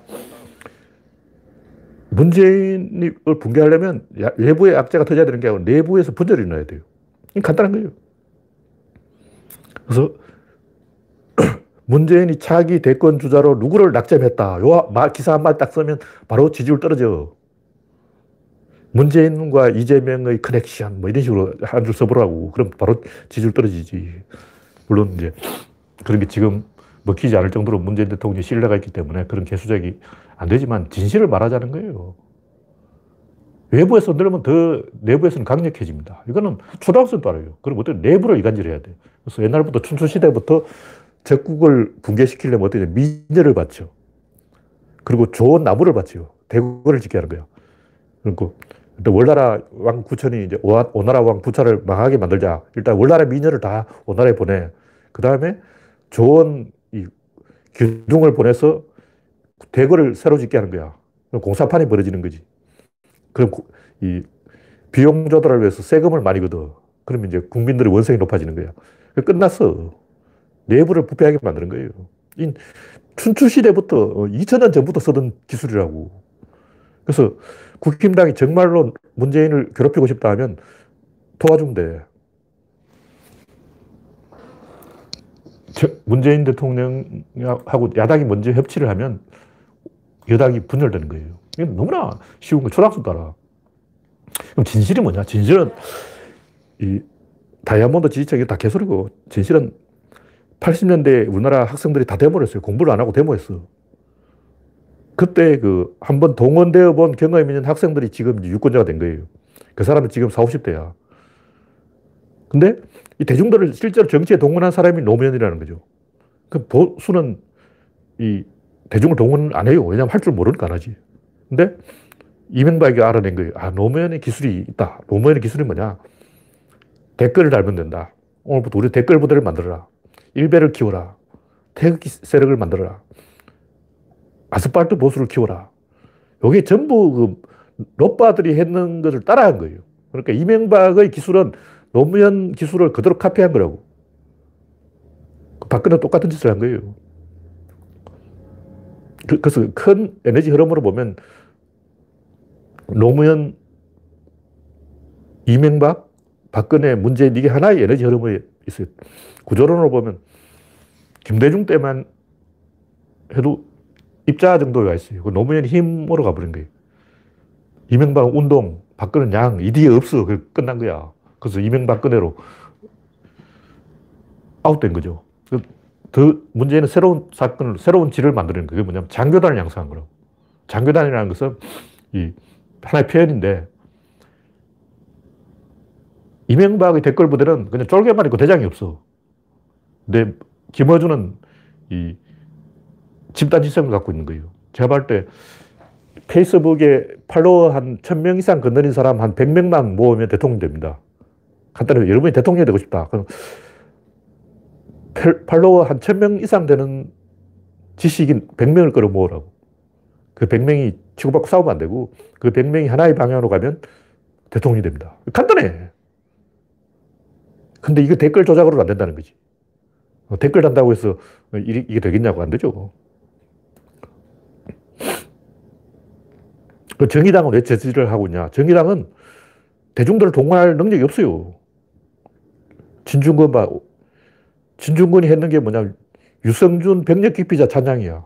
문재인을 붕괴하려면 외부의 악재가 터져야 되는 게 아니고 내부에서 분열이 일어나야 돼요. 간단한 거예요. 그래서 문재인이 차기 대권 주자로 누구를 낙점했다. 요 기사 한 마디 딱 쓰면 바로 지지율 떨어져. 문재인과 이재명의 커넥션, 뭐 이런 식으로 한 줄 써보라고. 그럼 바로 지지율 떨어지지. 물론 이제 그런 게 지금 먹히지 않을 정도로 문재인 대통령이 신뢰가 있기 때문에 그런 개수작이 안 되지만 진실을 말하자는 거예요. 외부에서 늘으면 더 내부에서는 강력해집니다. 이거는 초등학생도 알아요. 그럼 어떻게 내부로 이간질해야 돼. 그래서 옛날부터 춘추시대부터 적국을 붕괴시키려면 어떻게 민열을 받죠. 그리고 좋은 나무를 받죠. 대궐을 짓게 하는 거예요. 그리고 월나라 왕 구천이 이제 오나라 왕 부차를 망하게 만들자. 일단 월나라 민열을 다 오나라에 보내. 그 다음에 좋은 이 기둥을 보내서 대궐을 새로 짓게 하는 거야. 공사판이 벌어지는 거지. 그럼 이 비용 조달을 위해서 세금을 많이 걷어. 그러면 이제 국민들의 원성이 높아지는 거야. 끝났어. 내부를 부패하게 만드는 거예요. 춘추 시대부터 2000년 어, 전부터 쓰던 기술이라고. 그래서 국힘당이 정말로 문재인을 괴롭히고 싶다 하면 도와주면 돼. 문재인 대통령하고 야당이 먼저 협치를 하면 여당이 분열되는 거예요. 이건 너무나 쉬운 거, 초등학생 알아. 그럼 진실이 뭐냐? 진실은 이 다이아몬드 지지층이 다 개소리고, 진실은 80년대 우리나라 학생들이 다 데모를 어요 공부를 안 하고 데모했어. 그때 그 한 번 동원되어 본 경험이 있는 학생들이 지금 유권자가 된 거예요. 그 사람은 지금 40, 50대야. 근데 이 대중들을 실제로 정치에 동원한 사람이 노무현이라는 거죠. 그 보수는 이 대중을 동원 안 해요. 왜냐하면 할 줄 모르니까 안 하지. 근데 이명박이 알아낸 거예요. 아, 노무현의 기술이 있다. 노무현의 기술이 뭐냐? 댓글을 달면 된다. 오늘부터 우리 댓글 부대를 만들어라. 일배를 키워라. 태극기 세력을 만들어라. 아스팔트 보수를 키워라. 이게 전부 그 로빠들이 했는 것을 따라한 거예요. 그러니까 이명박의 기술은 노무현 기술을 그대로 카피한 거라고. 박근혜 똑같은 짓을 한 거예요. 그, 그래서 큰 에너지 흐름으로 보면 노무현, 이명박, 박근혜, 문재인 이게 하나의 에너지 흐름이 있어요. 구조론으로 보면 김대중 때만 해도 입자 정도에 와 있어요. 그 노무현 힘으로 가버린 거예요. 이명박 운동, 박근혜 양, 이 뒤에 없어. 그 끝난 거야. 그래서 이명박 근혜로 아웃된 거죠. 그더 문제는 새로운 사건을, 새로운 질을 만드는. 그게 뭐냐면 장교단을 양성한 거라고. 장교단이라는 것은 이 하나의 표현인데 이명박의 댓글 부대는 그냥 쫄개만 있고 대장이 없어. 근데 김어준은 이 집단 지성을 갖고 있는 거예요. 제가 볼 때 페이스북에 팔로워 한 1000명 이상 건너린 사람 한 100명만 모으면 대통령 됩니다. 간단히 여러분이 대통령이 되고 싶다. 그럼 팔로워 한 1000명 이상 되는 지식인 100명을 끌어 모으라고. 그 100명이 치고받고 싸우면 안 되고 그 100명이 하나의 방향으로 가면 대통령이 됩니다. 간단해. 근데 이거 댓글 조작으로는 안 된다는 거지. 어, 댓글 단다고 해서 이게 되겠냐고 안 되죠. 그 정의당은 왜 저지를 하고 있냐. 정의당은 대중들을 동원할 능력이 없어요. 진중권 봐. 진중권이 했는 게 뭐냐. 유성준 병력 기피자 찬양이야.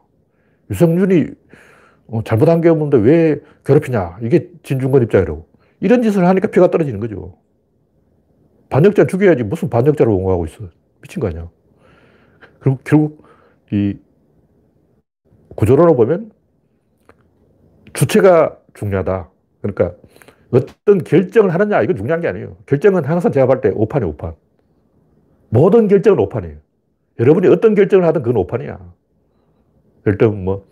유성준이 어, 잘못한 게 없는데 왜 괴롭히냐. 이게 진중권 입장이라고. 이런 짓을 하니까 표가 떨어지는 거죠. 반역자 죽여야지 무슨 반역자를 옹호하고 있어. 미친 거 아니야. 그리고 결국 이 구조론으로 보면 주체가 중요하다. 그러니까 어떤 결정을 하느냐 이건 중요한 게 아니에요. 결정은 항상 제가 볼 때 오판이 오판. 모든 결정은 오판이에요. 여러분이 어떤 결정을 하든 그건 오판이야. 일단 뭐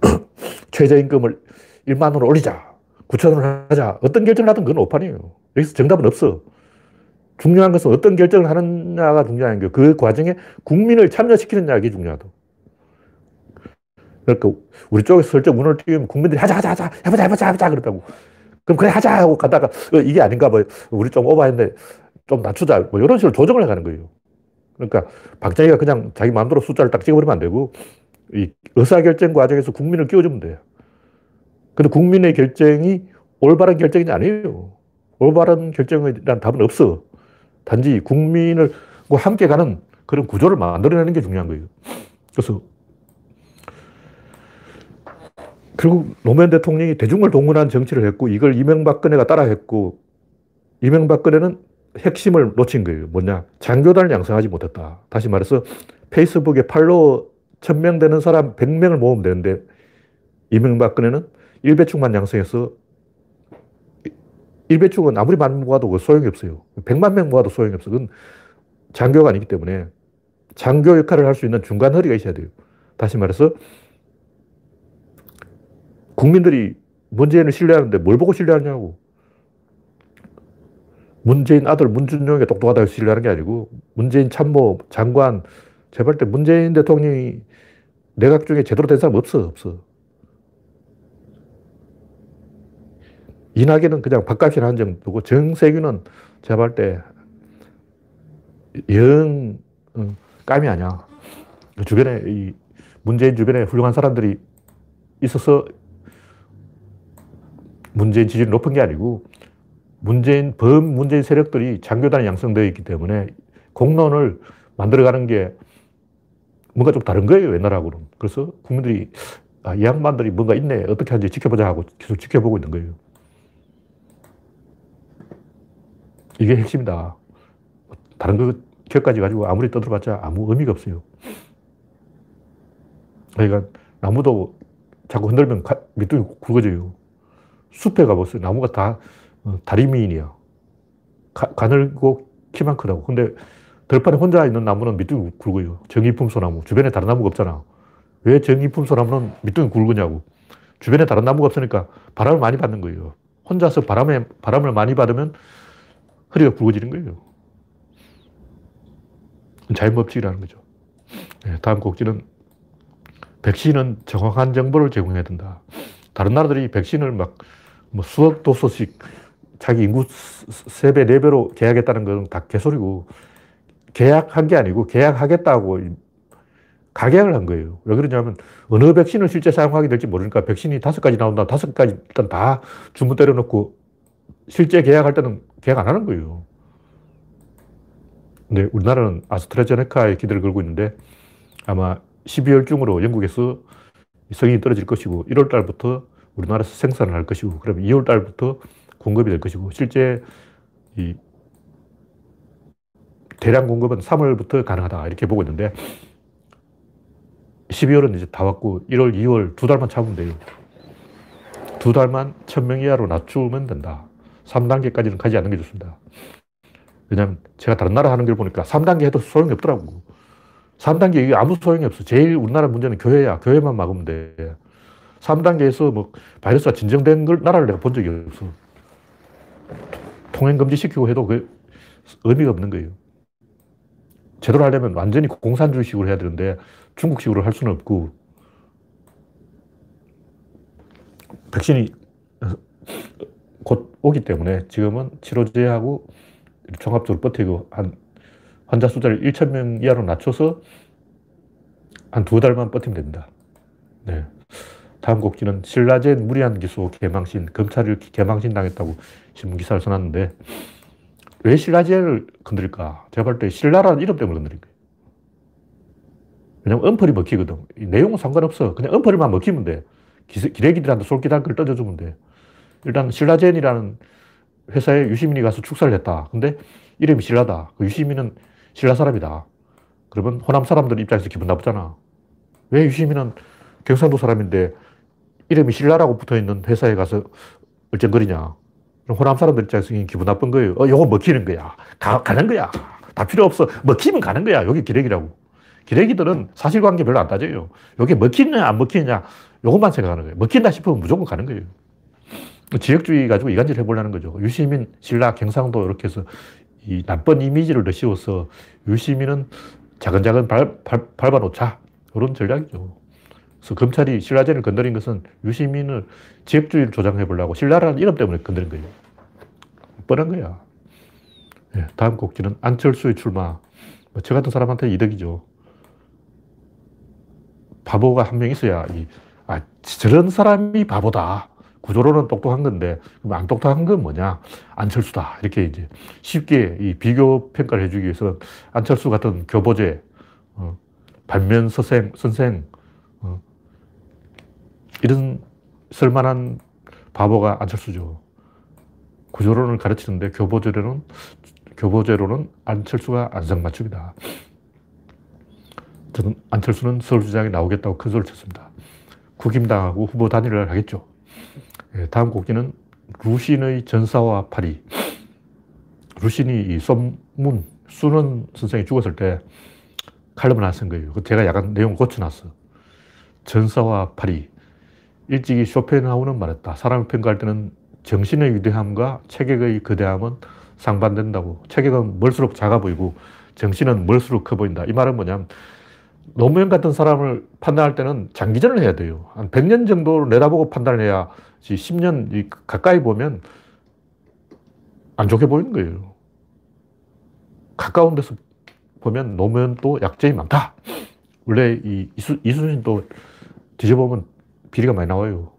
최저임금을 1만 원으로 올리자. 9천 원을 하자. 어떤 결정을 하든 그건 오판이에요. 여기서 정답은 없어. 중요한 것은 어떤 결정을 하느냐가 중요한 게그 과정에 국민을 참여시키느냐 이게 중요하다. 그러니까 우리 쪽에서 설정 문을 띄우면 국민들이 하자, 하자, 하자, 해보자, 해보자, 해보자 그랬다고. 그럼 그래, 하자 하고 가다가 어, 이게 아닌가 뭐 우리 좀 오버했는데 좀 낮추자. 뭐 이런 식으로 조정을 해가는 거예요. 그러니까 박정희가 그냥 자기 마음대로 숫자를 딱 찍어버리면 안 되고 이 의사결정 과정에서 국민을 끼워주면 돼요. 근데 국민의 결정이 올바른 결정이 아니에요. 올바른 결정이란 답은 없어. 단지 국민을 함께 가는 그런 구조를 만들어내는 게 중요한 거예요. 그래서 결국 노무현 대통령이 대중을 동원한 정치를 했고 이걸 이명박근혜가 따라했고 이명박근혜는 핵심을 놓친 거예요. 뭐냐? 장교단을 양성하지 못했다. 다시 말해서 페이스북에 팔로워 1000명 되는 사람 100명을 모으면 되는데 이명박근혜는 일배축만 양성해서 일배축은 아무리 많이 모아도 소용이 없어요. 100만 명 모아도 소용이 없어. 그건 장교가 아니기 때문에 장교 역할을 할 수 있는 중간 허리가 있어야 돼요. 다시 말해서 국민들이 문재인을 신뢰하는데 뭘 보고 신뢰하냐고. 문재인 아들 문준용이 똑똑하다고 신뢰하는 게 아니고 문재인 참모, 장관, 제발 때 문재인 대통령이 내각 중에 제대로 된 사람 없어, 없어. 이낙연은 그냥 밥값이나 한 정도고 정세균은 제가 때 영, 어, 깜이 아니야. 주변에, 이 문재인 주변에 훌륭한 사람들이 있어서 문재인 지지율이 높은 게 아니고 문재인, 범 문재인 세력들이 장교단이 양성되어 있기 때문에 공론을 만들어가는 게 뭔가 좀 다른 거예요, 옛날하고는. 그래서 국민들이 아, 이 양반들이 뭔가 있네, 어떻게 하는지 지켜보자 하고 계속 지켜보고 있는 거예요. 이게 핵심이다. 다른 거 격까지 가지고 아무리 떠들어봤자 아무 의미가 없어요. 그러니까 나무도 자꾸 흔들면 밑둥이 굵어져요. 숲에 가보세요. 나무가 다 어, 다리미인이야. 가늘고 키만 크다고. 근데 들판에 혼자 있는 나무는 밑둥이 굵어요. 정이품소 나무. 주변에 다른 나무가 없잖아. 왜 정이품소 나무는 밑둥이 굵으냐고. 주변에 다른 나무가 없으니까 바람을 많이 받는 거예요. 혼자서 바람에, 바람을 많이 받으면 허리가 굵어지는 거예요. 자연법칙이라는 거죠. 네, 다음 곡지는 백신은 정확한 정보를 제공해야 된다. 다른 나라들이 백신을 막 뭐 수억 도소씩 자기 인구 3배, 4배로 계약했다는 건 다 개소리고 계약한 게 아니고 계약하겠다고 가계약을 한 거예요. 왜 그러냐면 어느 백신을 실제 사용하게 될지 모르니까 백신이 다섯 가지 나온다. 다섯 가지 일단 다 주문 때려놓고 실제 계약할 때는 계약 안 하는 거예요. 근데 우리나라는 아스트라제네카에 기대를 걸고 있는데 아마 12월 중으로 영국에서 성인이 떨어질 것이고 1월 달부터 우리나라에서 생산을 할 것이고, 그럼 2월 달부터 공급이 될 것이고, 실제 이 대량 공급은 3월부터 가능하다. 이렇게 보고 있는데, 12월은 이제 다 왔고, 1월, 2월 두 달만 참으면 돼요. 두 달만 1000명 이하로 낮추면 된다. 3단계까지는 가지 않는 게 좋습니다. 왜냐면 제가 다른 나라 하는 걸 보니까 3단계 해도 소용이 없더라고. 3단계 이게 아무 소용이 없어. 제일 우리나라 문제는 교회야. 교회만 막으면 돼. 3단계에서 뭐 바이러스가 진정된 걸 나라를 내가 본 적이 없어. 통행 금지 시키고 해도 그 의미가 없는 거예요. 제대로 하려면 완전히 공산주의식으로 해야 되는데 중국식으로 할 수는 없고 백신이 곧 오기 때문에 지금은 치료제하고 종합적으로 버티고 한 환자 숫자를 1,000명 이하로 낮춰서 한 두 달만 버티면 됩니다. 네. 다음 곡지는 신라젠 무리한 기소 개망신, 검찰이 개망신 당했다고 신문 기사를 써놨는데 왜 신라젠을 건드릴까? 제가 볼 때 신라라는 이름 때문에 건드린 거예요. 왜냐면 엄펄이 먹히거든. 내용은 상관없어. 그냥 엄펄만 먹히면 돼. 기레기들한테 솔깃한 걸 떠져주면 돼. 일단 신라젠이라는 회사에 유시민이 가서 축사를 했다. 근데 이름이 신라다. 그 유시민은 신라 사람이다. 그러면 호남 사람들 입장에서 기분 나쁘잖아. 왜 유시민은 경상도 사람인데 이름이 신라라고 붙어 있는 회사에 가서 얼쩡거리냐. 호남 사람들 입장에서 기분 나쁜 거예요. 어, 요거 먹히는 거야. 가, 가는 거야. 다 필요 없어. 먹히면 가는 거야. 여기 기레기라고. 기레기들은 사실관계 별로 안 따져요. 여기 먹히느냐, 안 먹히느냐, 요것만 생각하는 거예요. 먹힌다 싶으면 무조건 가는 거예요. 지역주의 가지고 이간질 해보려는 거죠. 유시민, 신라, 경상도 이렇게 해서 이 나쁜 이미지를 더 씌워서 유시민은 자근자근 밟, 밟, 밟아놓자. 이런 전략이죠. 그래서 검찰이 신라제를 건드린 것은 유시민을 지역주의를 조장해 보려고 신라라는 이름 때문에 건드린 거예요. 뻔한 거야. 네, 다음 곡지는 안철수의 출마. 뭐 저 같은 사람한테 이득이죠. 바보가 한 명 있어야, 이, 아, 저런 사람이 바보다. 구조로는 똑똑한 건데, 안 똑똑한 건 뭐냐? 안철수다. 이렇게 이제 쉽게 이 비교 평가를 해주기 위해서 안철수 같은 교보제, 어, 반면 서생, 선생, 어, 이런 쓸만한 바보가 안철수죠. 구조론을 가르치는데 교보제로는, 교보제로는 안철수가 안성맞춤이다. 저는 안철수는 서울시장에 나오겠다고 큰 소리를 쳤습니다. 국임당하고 후보 단일을 하겠죠. 예, 다음 곡기는 루신의 전사와 파리. 루신이 이 쏜문, 수는 선생이 죽었을 때 칼럼을 하나 쓴 거예요. 제가 약간 내용 고쳐놨어. 전사와 파리. 일찍이 쇼펜하우는 말했다. 사람을 평가할 때는 정신의 위대함과 체격의 거대함은 상반된다고. 체격은 멀수록 작아 보이고 정신은 멀수록 커 보인다. 이 말은 뭐냐면 노무현 같은 사람을 판단할 때는 장기전을 해야 돼요. 한 100년 정도를 내다보고 판단을 해야 10년 가까이 보면 안 좋게 보이는 거예요. 가까운 데서 보면 노무현도 약점이 많다. 원래 이 이수, 이순신도 뒤져보면 비리가 많이 나와요.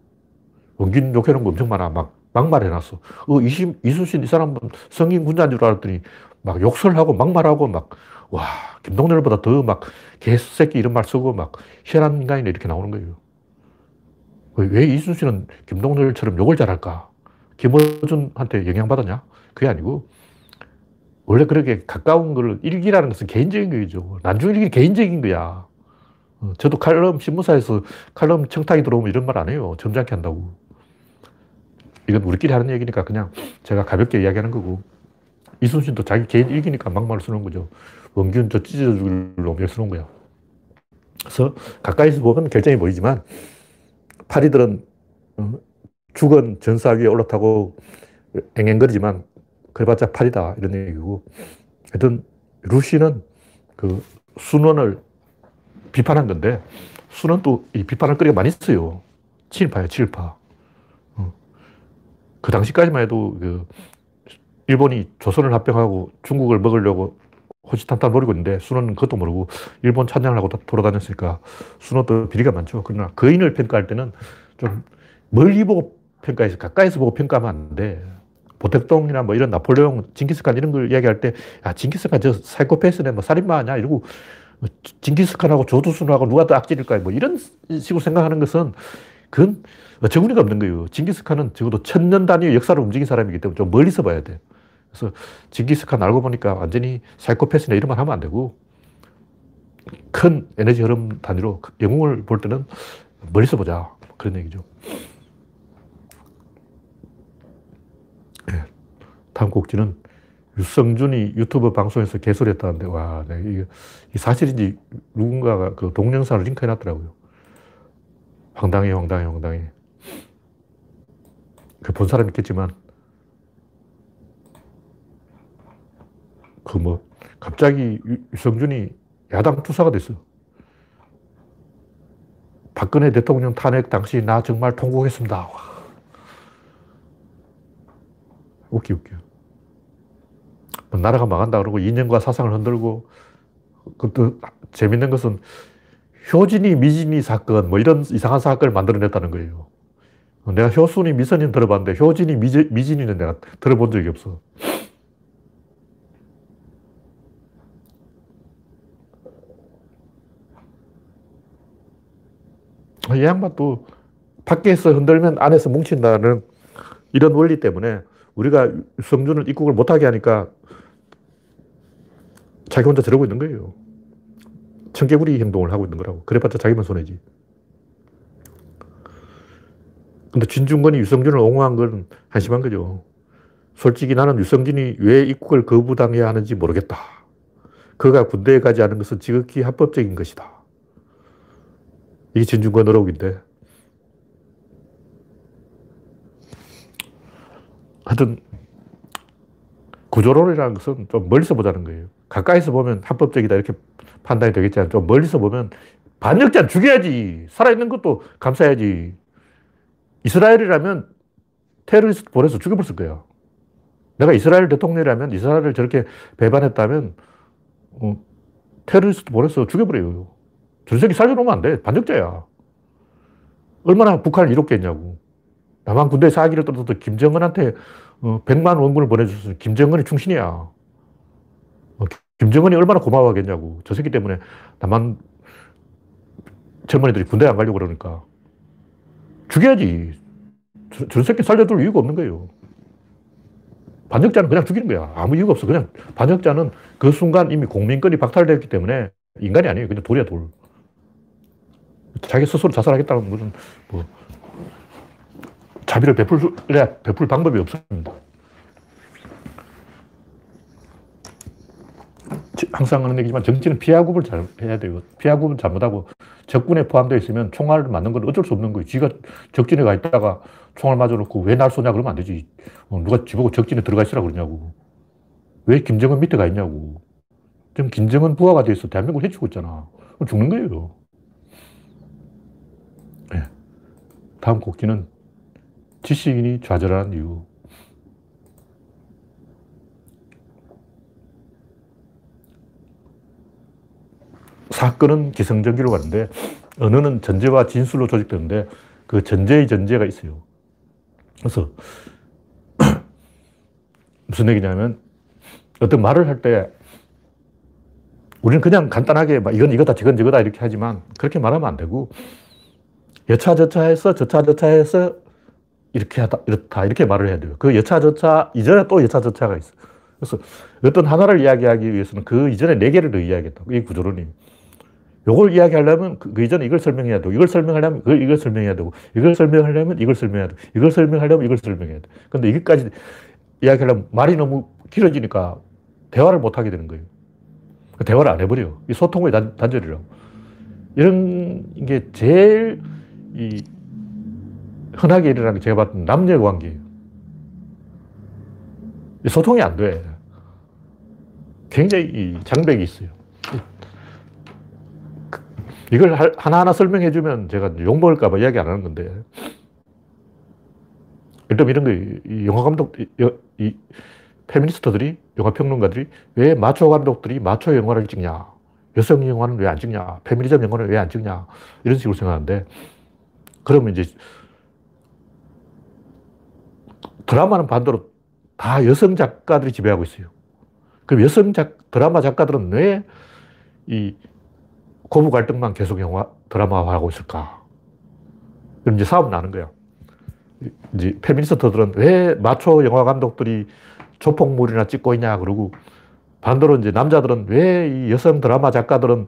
원균 욕해놓은 거 엄청 많아. 막 막말 해놨어. 어, 이심, 이순신 이 사람은 성인 군자인 줄 알았더니 막 욕설하고 막말하고 막, 와, 김동렬보다 더 막 개새끼 이런 말 쓰고 막 희한한 인간이네 이렇게 나오는 거예요. 왜 이순신은 김동렬처럼 욕을 잘할까? 김어준한테 영향받았냐? 그게 아니고, 원래 그렇게 가까운 걸 일기라는 것은 개인적인 거죠. 난중일기 개인적인 거야. 어, 저도 칼럼 신문사에서 칼럼 청탁이 들어오면 이런 말 안 해요. 점잖게 한다고. 이건 우리끼리 하는 얘기니까 그냥 제가 가볍게 이야기하는 거고. 이순신도 자기 개인 일기니까 막말을 쓰는 거죠. 원균 저 찢어 죽일 놈, 이렇게 쓰는 거야. 그래서 가까이서 보면 결정이 보이지만 파리들은 어, 죽은 전사 위에 올라타고 앵앵거리지만 그래봤자 파리다 이런 얘기고 하여튼 루시는 그 순원을 비판한 건데 순원도 이 비판할 거리가 많이 있어요. 친일파예요, 친일파. 어. 그 당시까지만 해도 그 일본이 조선을 합병하고 중국을 먹으려고 호시탄탄 노리고 있는데 순원은 그것도 모르고 일본 찬양을 하고 돌아다녔으니까 순원도 비리가 많죠. 그러나 거인을 평가할 때는 좀 멀리 보고 평가해서 가까이서 보고 평가하면 안 돼. 보택동이나 뭐 이런 나폴레옹, 징기스칸 이런 걸 이야기할 때, 야, 징기스칸 저 사이코패스네, 뭐 살인마 아니야? 이러고, 징기스칸하고 조두순하고 누가 더 악질일까? 뭐 이런 식으로 생각하는 것은 그건 어처구니가 없는 거예요. 징기스칸은 적어도 천년 단위의 역사를 움직인 사람이기 때문에 좀 멀리서 봐야 돼. 그래서 징기스칸 알고 보니까 완전히 사이코패스나 이런 말 하면 안 되고 큰 에너지 흐름 단위로 영웅을 볼 때는 멀리서 보자. 그런 얘기죠. 네. 다음 곡지는 유성준이 유튜브 방송에서 개소리했다는데, 와, 네, 이게, 사실인지 누군가가 그 동영상을 링크해 놨더라고요. 황당해, 황당해, 황당해. 그 본 사람 있겠지만, 그 뭐, 갑자기 유성준이 야당 투사가 됐어. 박근혜 대통령 탄핵 당시 나 정말 통곡했습니다. 웃기, 웃겨. 뭐 나라가 망한다 그러고 이념과 사상을 흔들고, 그것도 재밌는 것은 효진이 미진이 사건, 뭐 이런 이상한 사건을 만들어냈다는 거예요. 내가 효순이 미선인 들어봤는데 효진이 미지, 미진이는 내가 들어본 적이 없어. 이 양반도 밖에서 흔들면 안에서 뭉친다는 이런 원리 때문에 우리가 유성준을 입국을 못하게 하니까 자기 혼자 저러고 있는 거예요. 청개구리 행동을 하고 있는 거라고. 그래봤자 자기만 손해지. 근데 진중권이 유성준을 옹호한 건 한심한 거죠. 솔직히 나는 유성준이 왜 입국을 거부당해야 하는지 모르겠다. 그가 군대에 가지 않은 것은 지극히 합법적인 것이다. 이게 진중권 의혹인데. 하여튼, 구조론이라는 것은 좀 멀리서 보자는 거예요. 가까이서 보면 합법적이다 이렇게 판단이 되겠지만 좀 멀리서 보면 반역자는 죽여야지. 살아있는 것도 감싸야지. 이스라엘이라면 테러리스트 보내서 죽여버렸을 거예요. 내가 이스라엘 대통령이라면 이스라엘을 저렇게 배반했다면 어, 테러리스트 보내서 죽여버려요. 전 세계 살려놓으면 안 돼. 반역자야. 얼마나 북한을 이롭게 했냐고. 남한 군대 사기를 떨어도 김정은한테 어, 100만 원군을 보내줬으면 김정은이 충신이야. 어, 김정은이 얼마나 고마워하겠냐고. 저 새끼 때문에 남한 젊은이들이 군대 안 가려고 그러니까. 죽여야지. 저, 저 새끼 살려둘 이유가 없는 거예요. 반역자는 그냥 죽이는 거야. 아무 이유가 없어. 그냥 반역자는 그 순간 이미 공민권이 박탈되었기 때문에 인간이 아니에요. 그냥 돌이야, 돌. 자기 스스로 자살하겠다는 것은 뭐 자비를 베풀래야 베풀 방법이 없습니다. 항상 하는 얘기지만 정치는 피하급을 잘 해야 돼요. 피하급은 잘못하고 적군에 포함되어 있으면 총알을 맞는 건 어쩔 수 없는 거예요. 지가 적진에 가 있다가 총알 맞아놓고 왜 날 쏘냐 그러면 안 되지. 어, 누가 지보고 적진에 들어가 있으라 그러냐고. 왜 김정은 밑에 가 있냐고. 지금 김정은 부하가 돼 있어. 대한민국을 해치고 있잖아. 죽는 거예요. 네. 다음 곡기는 지식인이 좌절하는 이유. 사건은 기성전기로 가는데 언어는 전제와 진술로 조직되는데 그 전제의 전제가 있어요. 그래서 무슨 얘기냐면 어떤 말을 할 때 우리는 그냥 간단하게 이건 이거다 저건 저거다 이렇게 하지만 그렇게 말하면 안 되고 여차저차 해서 저차저차 해서 이렇게 하다 이렇다 이렇게 말을 해야 돼요. 그 여차저차 이전에 또 여차저차가 있어. 그래서 어떤 하나를 이야기하기 위해서는 그 이전에 네 개를 더 이야기했다. 이게 구조론이. 요걸 이야기하려면 그, 그 이전에 이걸 설명해야 되고, 이걸 설명하려면 그걸 이걸 설명해야 되고, 이걸 설명하려면 이걸 설명해야 되고, 이걸 설명하려면 이걸 설명해야 돼. 근데 이것까지 이야기하려면 말이 너무 길어지니까 대화를 못 하게 되는 거예요. 그 대화를 안 해버려. 이 소통의 단, 단절이라고. 이런 게 제일 이 흔하게 일어나는 게 제가 봤던 남녀 관계예요. 소통이 안 돼. 굉장히 장벽이 있어요. 이걸 하나하나 설명해 주면 제가 욕먹을까봐 이야기 안 하는 건데. 일단 이런 거, 영화 감독, 이, 페미니스트들이, 영화 평론가들이 왜 마초 감독들이 마초 영화를 찍냐? 여성 영화는 왜 안 찍냐? 페미니즘 영화는 왜 안 찍냐? 이런 식으로 생각하는데, 그러면 이제 드라마는 반대로 다 여성 작가들이 지배하고 있어요. 그럼 여성 작, 드라마 작가들은 왜 이 고부 갈등만 계속 영화, 드라마화하고 있을까? 그럼 이제 싸움 나는 거야. 이제 페미니스트들은 왜 마초 영화 감독들이 조폭물이나 찍고 있냐 그러고 반대로 이제 남자들은 왜 이 여성 드라마 작가들은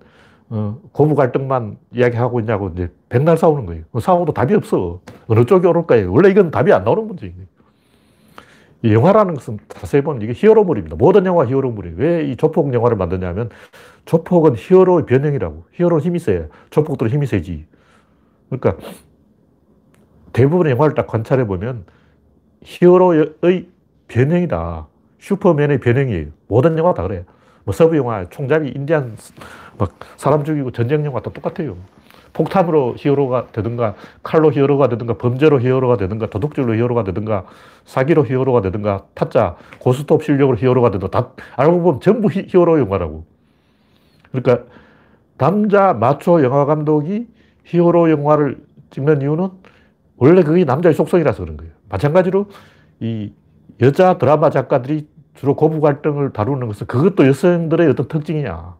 어, 고부 갈등만 이야기하고 있냐고 이제 백날 싸우는 거예요. 싸워도 답이 없어. 어느 쪽이 옳을까요? 원래 이건 답이 안 나오는 문제예요. 영화라는 것은 자세히 보면 이게 히어로물입니다. 모든 영화 히어로물이에요. 왜 이 조폭 영화를 만드냐면 조폭은 히어로의 변형이라고. 히어로는 힘이 세요. 조폭들은 힘이 세지. 그러니까 대부분의 영화를 딱 관찰해 보면 히어로의 변형이다. 슈퍼맨의 변형이에요. 모든 영화 다 그래요. 뭐 서부 영화, 총잡이, 인디안, 막 사람 죽이고 전쟁 영화 다 똑같아요. 폭탄으로 히어로가 되든가, 칼로 히어로가 되든가, 범죄로 히어로가 되든가, 도둑질로 히어로가 되든가, 사기로 히어로가 되든가, 타짜, 고스톱 실력으로 히어로가 되든가, 다 알고 보면 전부 히, 히어로 영화라고. 그러니까 남자 마초 영화 감독이 히어로 영화를 찍는 이유는 원래 그게 남자의 속성이라서 그런 거예요. 마찬가지로 이 여자 드라마 작가들이 주로 고부 갈등을 다루는 것은 그것도 여성들의 어떤 특징이냐.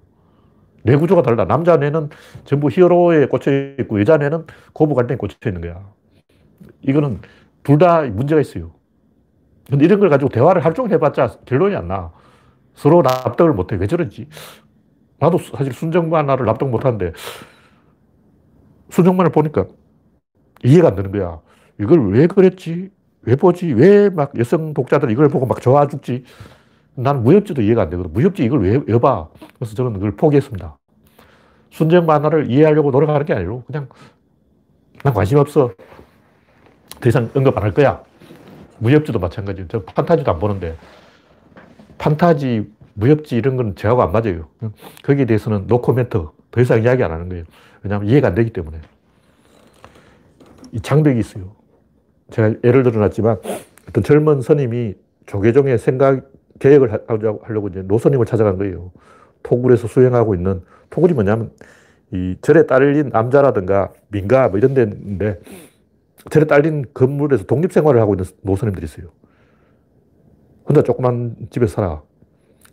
뇌 구조가 달라. 남자 뇌는 전부 히어로에 꽂혀 있고 여자 뇌는 고부 갈등에 꽂혀 있는 거야. 이거는 둘 다 문제가 있어요. 근데 이런 걸 가지고 대화를 할 종일 해봤자 결론이 안 나. 서로 납득을 못해. 왜 저런지. 나도 사실 순정만화를 납득 못하는데 순정만을 보니까 이해가 안 되는 거야. 이걸 왜 그랬지? 왜 보지? 왜 막 여성 독자들 이걸 보고 막 좋아 죽지? 난 무협지도 이해가 안 되거든. 무협지 이걸 왜, 왜 봐? 그래서 저는 그걸 포기했습니다. 순정 만화를 이해하려고 노력하는 게 아니고 그냥 난 관심 없어. 더 이상 언급 안 할 거야. 무협지도 마찬가지예요. 저 판타지도 안 보는데 판타지, 무협지 이런 건 저하고 안 맞아요. 거기에 대해서는 노코멘트. 더 이상 이야기 안 하는 거예요. 왜냐하면 이해가 안 되기 때문에. 이 장벽이 있어요. 제가 예를 들어놨지만 어떤 젊은 스님이 조계종의 생각, 개혁을 하려고 이제 노스님을 찾아간 거예요. 토굴에서 수행하고 있는, 토굴이 뭐냐면 이 절에 딸린 남자라든가 민가 뭐 이런 데인데 절에 딸린 건물에서 독립생활을 하고 있는 노스님들이 있어요. 혼자 조그만 집에 살아.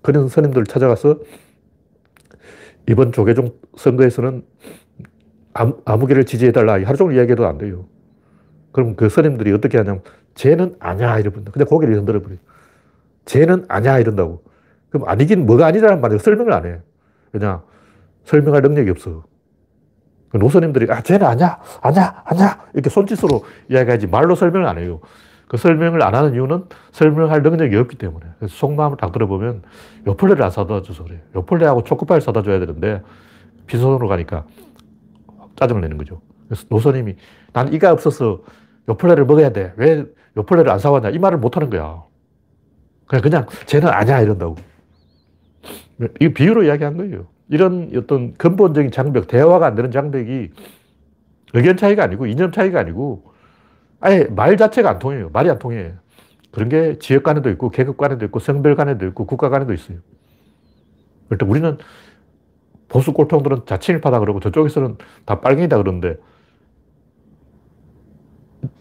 그런 스님들을 찾아가서 이번 조계종 선거에서는 아무, 아무개를 지지해달라. 하루 종일 이야기해도 안 돼요. 그럼 그 스님들이 어떻게 하냐면, 쟤는 아냐, 이러면. 근데 고개를 흔들어버려. 쟤는 아냐, 이런다고. 그럼 아니긴 뭐가 아니라는 말이에요. 설명을 안 해. 그냥 설명할 능력이 없어. 그 노선님들이, 아, 쟤는 아냐, 아냐, 아냐. 이렇게 손짓으로 이야기하지 말로 설명을 안 해요. 그 설명을 안 하는 이유는 설명할 능력이 없기 때문에. 속마음을 딱 들어보면 요플레를 안 사다 줘서 그래요. 요플레하고 초코파이를 사다 줘야 되는데 빈손으로 가니까 짜증을 내는 거죠. 그래서 노선님이 난 이가 없어서 요플레를 먹어야 돼. 왜 요플레를 안 사왔냐. 이 말을 못 하는 거야. 그냥, 그냥 쟤는 아니야 이런다고. 이 비유로 이야기한 거예요. 이런 어떤 근본적인 장벽, 대화가 안 되는 장벽이 의견 차이가 아니고 이념 차이가 아니고 아예 말 자체가 안 통해요. 말이 안 통해. 그런 게 지역 간에도 있고 계급 간에도 있고 성별 간에도 있고 국가 간에도 있어요. 일단 우리는 보수 꼴통들은 자친일파다 그러고 저쪽에서는 다 빨갱이다 그러는데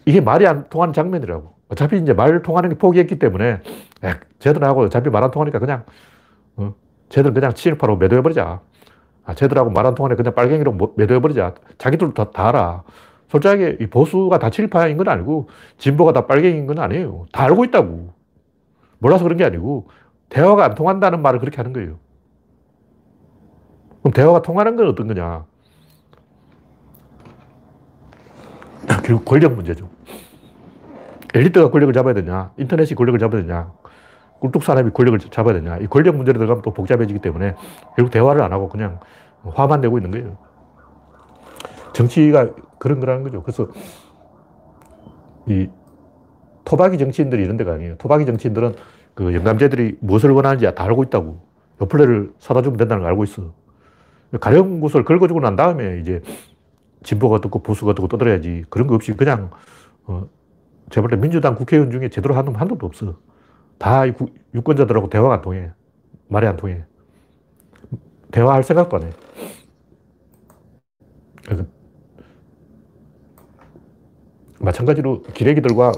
이게 말이 안 통하는 장면이라고. 어차피 이제 말 통하는 게 포기했기 때문에 야, 쟤들하고 어차피 말 안 통하니까 그냥 어, 쟤들 그냥 친일파로 매도해버리자. 아, 쟤들하고 말 안 통하니까 그냥 빨갱이로 매도해버리자. 자기들도 다, 다 알아. 솔직하게 이 보수가 다 친일파인 건 아니고 진보가 다 빨갱이인 건 아니에요. 다 알고 있다고. 몰라서 그런 게 아니고 대화가 안 통한다는 말을 그렇게 하는 거예요. 그럼 대화가 통하는 건 어떤 거냐? 결국 권력 문제죠. 엘리트가 권력을 잡아야 되냐? 인터넷이 권력을 잡아야 되냐? 꿀뚝 사람이 권력을 잡아야 되냐? 이 권력 문제로 들어가면 또 복잡해지기 때문에 결국 대화를 안 하고 그냥 화만 내고 있는 거예요. 정치가 그런 거라는 거죠. 그래서 이 토박이 정치인들이 이런 데가 아니에요. 토박이 정치인들은 그 영감제들이 무엇을 원하는지 다 알고 있다고. 요플레를 사다 주면 된다는 걸 알고 있어. 가령 곳을 긁어주고 난 다음에 이제 진보가 듣고 보수가 듣고 떠들어야지. 그런 거 없이 그냥, 어, 제가 볼때 민주당 국회의원 중에 제대로 하는 놈한 놈도 없어. 다 유권자들하고 대화가 안 통해. 말이 안 통해. 대화할 생각도 안 해. 마찬가지로 기레기들과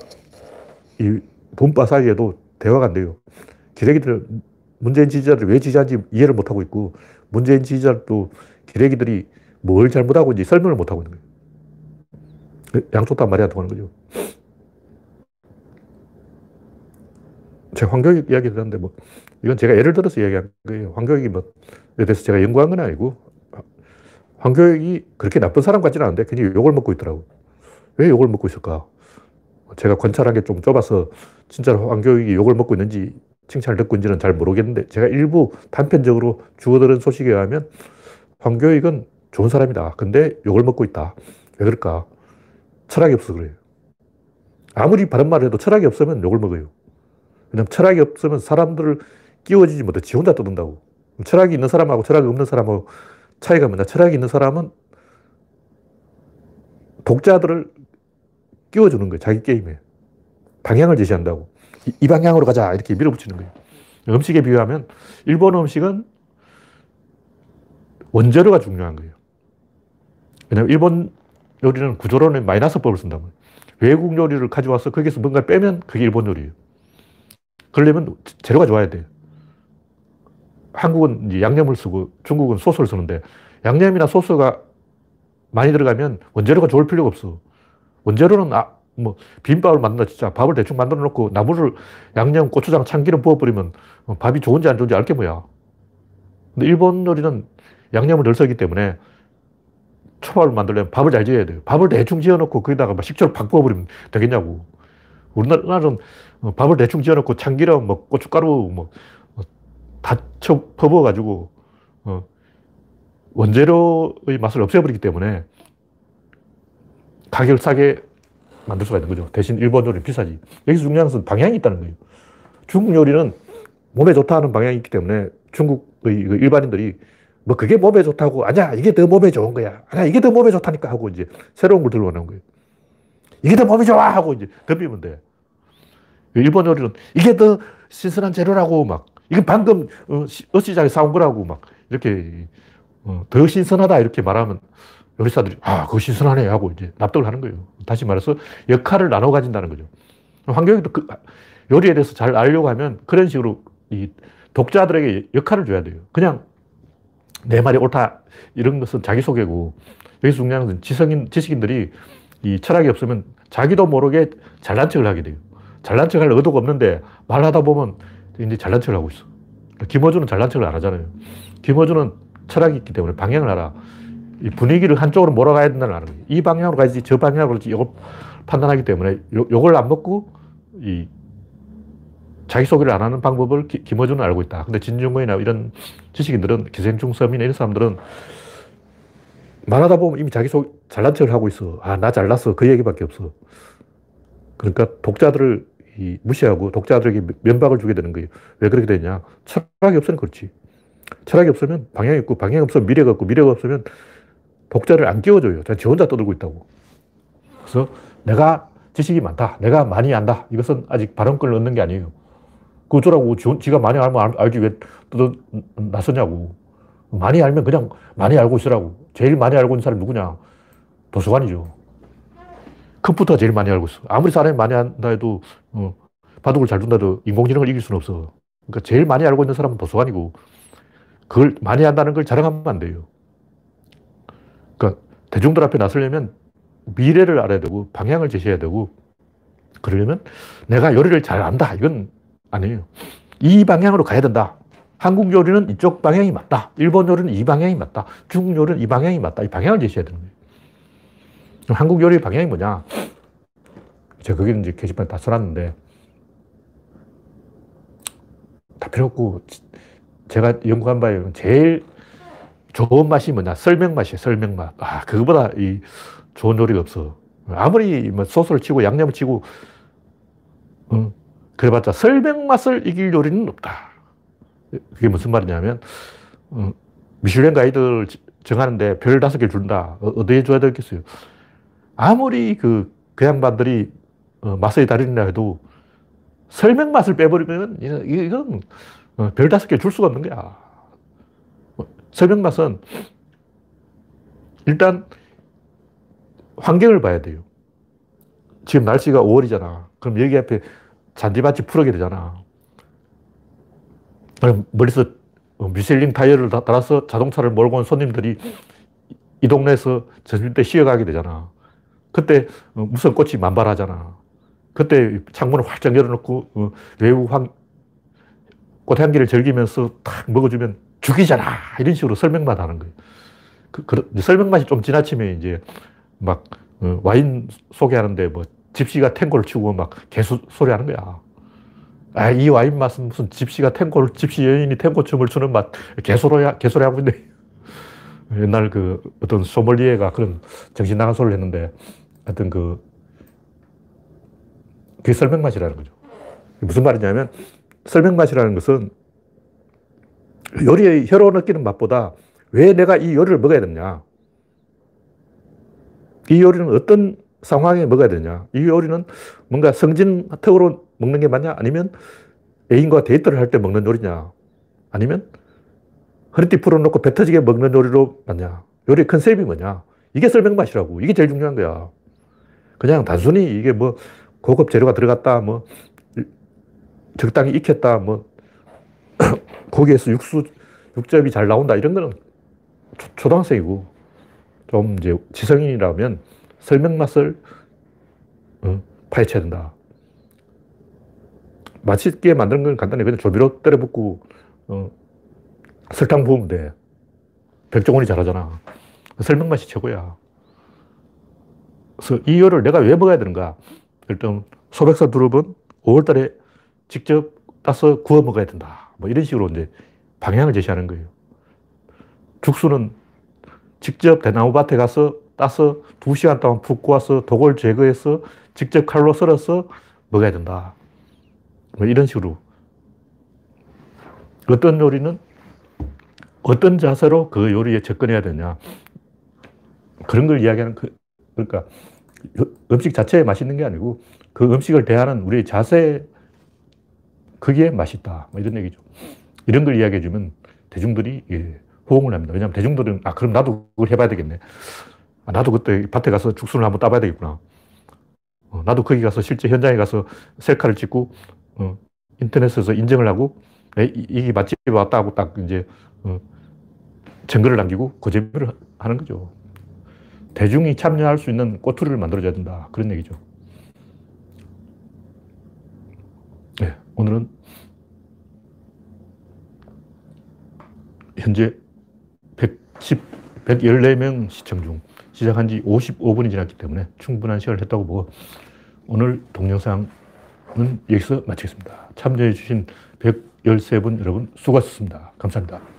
이 본바 사이에도 대화가 안 돼요. 기레기들, 문재인 지지자들 왜 지지하는지 이해를 못하고 있고, 문재인 지지자도 기레기들이 뭘 잘못하고 있는지 설명을 못하고 있는 거예요. 양쪽 다 말이 안 통하는 거죠. 제가 황교익 이야기 들었는데, 뭐, 이건 제가 예를 들어서 이야기한 거예요. 황교익이 뭐, 에 대해서 제가 연구한 건 아니고, 황교익이 그렇게 나쁜 사람 같지는 않은데, 괜히 욕을 먹고 있더라고. 왜 욕을 먹고 있을까? 제가 관찰한 게 좀 좁아서 진짜로 황교익이 욕을 먹고 있는지 칭찬을 듣고 있는지는 잘 모르겠는데 제가 일부 단편적으로 주워들은 소식에 의하면 황교익은 좋은 사람이다. 근데 욕을 먹고 있다. 왜 그럴까? 철학이 없어 그래요. 아무리 바른 말을 해도 철학이 없으면 욕을 먹어요. 왜냐면 철학이 없으면 사람들을 끼워지지 못해. 지 혼자 떠든다고. 철학이 있는 사람하고 철학이 없는 사람하고 차이가 뭐냐. 철학이 있는 사람은 독자들을 끼워주는 거예요. 자기 게임에. 방향을 제시한다고. 이, 이 방향으로 가자. 이렇게 밀어붙이는 거예요. 음식에 비유하면 일본 음식은 원재료가 중요한 거예요. 왜냐하면 일본 요리는 구조로는 마이너스 법을 쓴다고. 외국 요리를 가져와서 거기서 뭔가 빼면 그게 일본 요리예요. 그러려면 재료가 좋아야 돼요. 한국은 양념을 쓰고 중국은 소스를 쓰는데 양념이나 소스가 많이 들어가면 원재료가 좋을 필요가 없어. 원재료는 아, 뭐, 비빔밥을 만든다, 진짜. 밥을 대충 만들어 놓고 나물을 양념, 고추장, 참기름 부어버리면 어, 밥이 좋은지 안 좋은지 알게 뭐야. 근데 일본 요리는 양념을 덜 쓰기 때문에 초밥을 만들려면 밥을 잘 지어야 돼요. 밥을 대충 지어놓고 거기다가 막 식초를 팍 부어버리면 되겠냐고. 우리나라는 어, 밥을 대충 지어놓고 참기름, 뭐 고춧가루, 뭐, 다쳐 퍼부어가지고, 어, 원재료의 맛을 없애버리기 때문에 가격을 싸게 만들 수가 있는 거죠. 대신 일본 요리는 비싸지. 여기서 중요한 것은 방향이 있다는 거예요. 중국 요리는 몸에 좋다는 방향이 있기 때문에 중국의 그 일반인들이 뭐 그게 몸에 좋다고 아니야 이게 더 몸에 좋은 거야 아니야 이게 더 몸에 좋다니까 하고 이제 새로운 걸 들고 오는 거예요. 이게 더 몸에 좋아 하고 이제 덤비면 돼. 일본 요리는 이게 더 신선한 재료라고 막 이게 방금 어, 어시장에 사온 거라고 막 이렇게 어, 더 신선하다 이렇게 말하면 요리사들이 아, 그거 신선하네 하고 이제 납득을 하는 거예요. 다시 말해서 역할을 나눠 가진다는 거죠. 환경에도 그 요리에 대해서 잘 알려고 하면 그런 식으로 이 독자들에게 역할을 줘야 돼요. 그냥 내 말이 옳다 이런 것은 자기소개고 여기서 중요한 것은 지성인, 지식인들이 이 철학이 없으면 자기도 모르게 잘난 척을 하게 돼요. 잘난 척할 의도가 없는데 말하다 보면 이제 잘난 척을 하고 있어. 김어준은 잘난 척을 안 하잖아요. 김어준은 철학이 있기 때문에 방향을 알아. 이 분위기를 한쪽으로 몰아가야 된다는 거예요. 이 방향으로 가야지 저 방향으로 가지 이걸 판단하기 때문에 요, 요걸 안 먹고 이 자기소개를 안 하는 방법을 기, 김어준은 알고 있다. 근데 진중권이나 이런 지식인들은 기생충 서민이나 이런 사람들은 말하다 보면 이미 자기소 잘난 척을 하고 있어. 아, 나 잘났어. 그 얘기밖에 없어. 그러니까 독자들을 무시하고 독자들에게 면박을 주게 되는 거예요. 왜 그렇게 되냐? 철학이 없으면 그렇지. 철학이 없으면 방향이 없고, 방향이 없으면 미래가 없고, 미래가 없으면 독자를 안 끼워줘요. 지 혼자 떠들고 있다고. 그래서 내가 지식이 많다. 내가 많이 안다. 이것은 아직 발언권을 얻는 게 아니에요. 그 어쩌라고. 지, 가 많이 알면 알지 왜떠 나서냐고. 많이 알면 그냥 많이 알고 있으라고. 제일 많이 알고 있는 사람이 누구냐? 도서관이죠. 컴퓨터가 제일 많이 알고 있어. 아무리 사람이 많이 한다 해도, 어, 바둑을 잘 둔다 해도 인공지능을 이길 수는 없어. 그러니까 제일 많이 알고 있는 사람은 도서관이고, 그걸 많이 한다는 걸 자랑하면 안 돼요. 대중들 앞에 나서려면 미래를 알아야 되고 방향을 제시해야 되고 그러려면 내가 요리를 잘 안다. 이건 아니에요. 이 방향으로 가야 된다. 한국 요리는 이쪽 방향이 맞다. 일본 요리는 이 방향이 맞다. 중국 요리는 이 방향이 맞다. 이 방향을 제시해야 되는 거예요. 한국 요리의 방향이 뭐냐? 제가 거기 이제 게시판에 다 써놨는데 다 필요 없고 제가 연구한 바에 제일 좋은 맛이 뭐냐? 설명 맛이에요, 설명 맛. 아, 그거보다 이 좋은 요리가 없어. 아무리 뭐 소스를 치고 양념을 치고, 어, 그래봤자 설명 맛을 이길 요리는 없다. 그게 무슨 말이냐면, 어, 미슐랭 가이드를 정하는데 별 다섯 개 준다. 어, 어디에 줘야 되겠어요? 아무리 그, 그 양반들이 어, 맛의 달인이라 해도 설명 맛을 빼버리면 이건 어, 별 다섯 개 줄 수가 없는 거야. 설명맛은 일단 환경을 봐야 돼요. 지금 날씨가 5월이잖아. 그럼 여기 앞에 잔디밭이 푸르게 되잖아. 그럼 멀리서 미셀링 타이어를 달아서 자동차를 몰고 온 손님들이 이 동네에서 점심 때 쉬어가게 되잖아. 그때 무슨 꽃이 만발하잖아. 그때 창문을 활짝 열어놓고 어, 외부 환, 꽃향기를 즐기면서 탁 먹어주면 죽이잖아. 이런 식으로 설명만 하는 거예요. 그, 그, 설명맛이 좀 지나치면 이제 막 어, 와인 소개하는데 뭐 집시가 탱고를 치고 막 개수 소리 하는 거야. 아, 이 와인 맛은 무슨 집시가 탱고를, 집시 여인이 탱고 춤을 추는 맛, 개소리야, 개소리 하고 있네. 옛날 그 어떤 소믈리에가 그런 정신 나간 소리를 했는데 하여튼 그, 그게 설명맛이라는 거죠. 무슨 말이냐면 설명맛이라는 것은 요리의 혀로 느끼는 맛보다 왜 내가 이 요리를 먹어야 되냐? 이 요리는 어떤 상황에 먹어야 되냐? 이 요리는 뭔가 성진턱으로 먹는 게 맞냐? 아니면 애인과 데이트를 할 때 먹는 요리냐? 아니면 허리띠 풀어놓고 배 터지게 먹는 요리로 맞냐? 요리 컨셉이 뭐냐? 이게 설명 맛이라고. 이게 제일 중요한 거야. 그냥 단순히 이게 뭐 고급 재료가 들어갔다, 뭐 적당히 익혔다, 뭐 거기에서 육수, 육즙이 잘 나온다. 이런 거는 초, 등학생이고 좀 이제 지성인이라면 설명 맛을 어, 파헤쳐야 된다. 맛있게 만드는 건 간단해. 그냥 조미료 때려 붓고, 어, 설탕 부으면 돼. 백종원이 잘하잖아. 설명 맛이 최고야. 그래서 이 요를 내가 왜 먹어야 되는가? 일단 소백산 두릅은 5월 달에 직접 따서 구워 먹어야 된다. 뭐 이런 식으로 이제 방향을 제시하는 거예요. 죽수는 직접 대나무 밭에 가서 따서 2시간 동안 푹 구워서 독을 제거해서 직접 칼로 썰어서 먹어야 된다. 뭐 이런 식으로. 어떤 요리는 어떤 자세로 그 요리에 접근해야 되냐. 그런 걸 이야기하는 그, 그러니까 음식 자체에 맛있는 게 아니고 그 음식을 대하는 우리의 자세 그게 맛있다. 뭐 이런 얘기죠. 이런 걸 이야기해 주면 대중들이 예, 호응을 합니다. 왜냐하면 대중들은 아 그럼 나도 그걸 해봐야 되겠네. 아, 나도 그때 밭에 가서 죽순을 한번 따봐야 되겠구나. 어, 나도 거기 가서 실제 현장에 가서 셀카를 찍고 어, 인터넷에서 인정을 하고 네, 이게 맛집에 왔다 하고 딱 이제 어, 증거를 남기고 그 재미를 하는 거죠. 대중이 참여할 수 있는 꼬투리를 만들어줘야 된다. 그런 얘기죠. 네, 오늘은 현재 110, 114명 시청 중 시작한 지 55분이 지났기 때문에 충분한 시간을 했다고 보고 오늘 동영상은 여기서 마치겠습니다. 참여해주신 113분 여러분 수고하셨습니다. 감사합니다.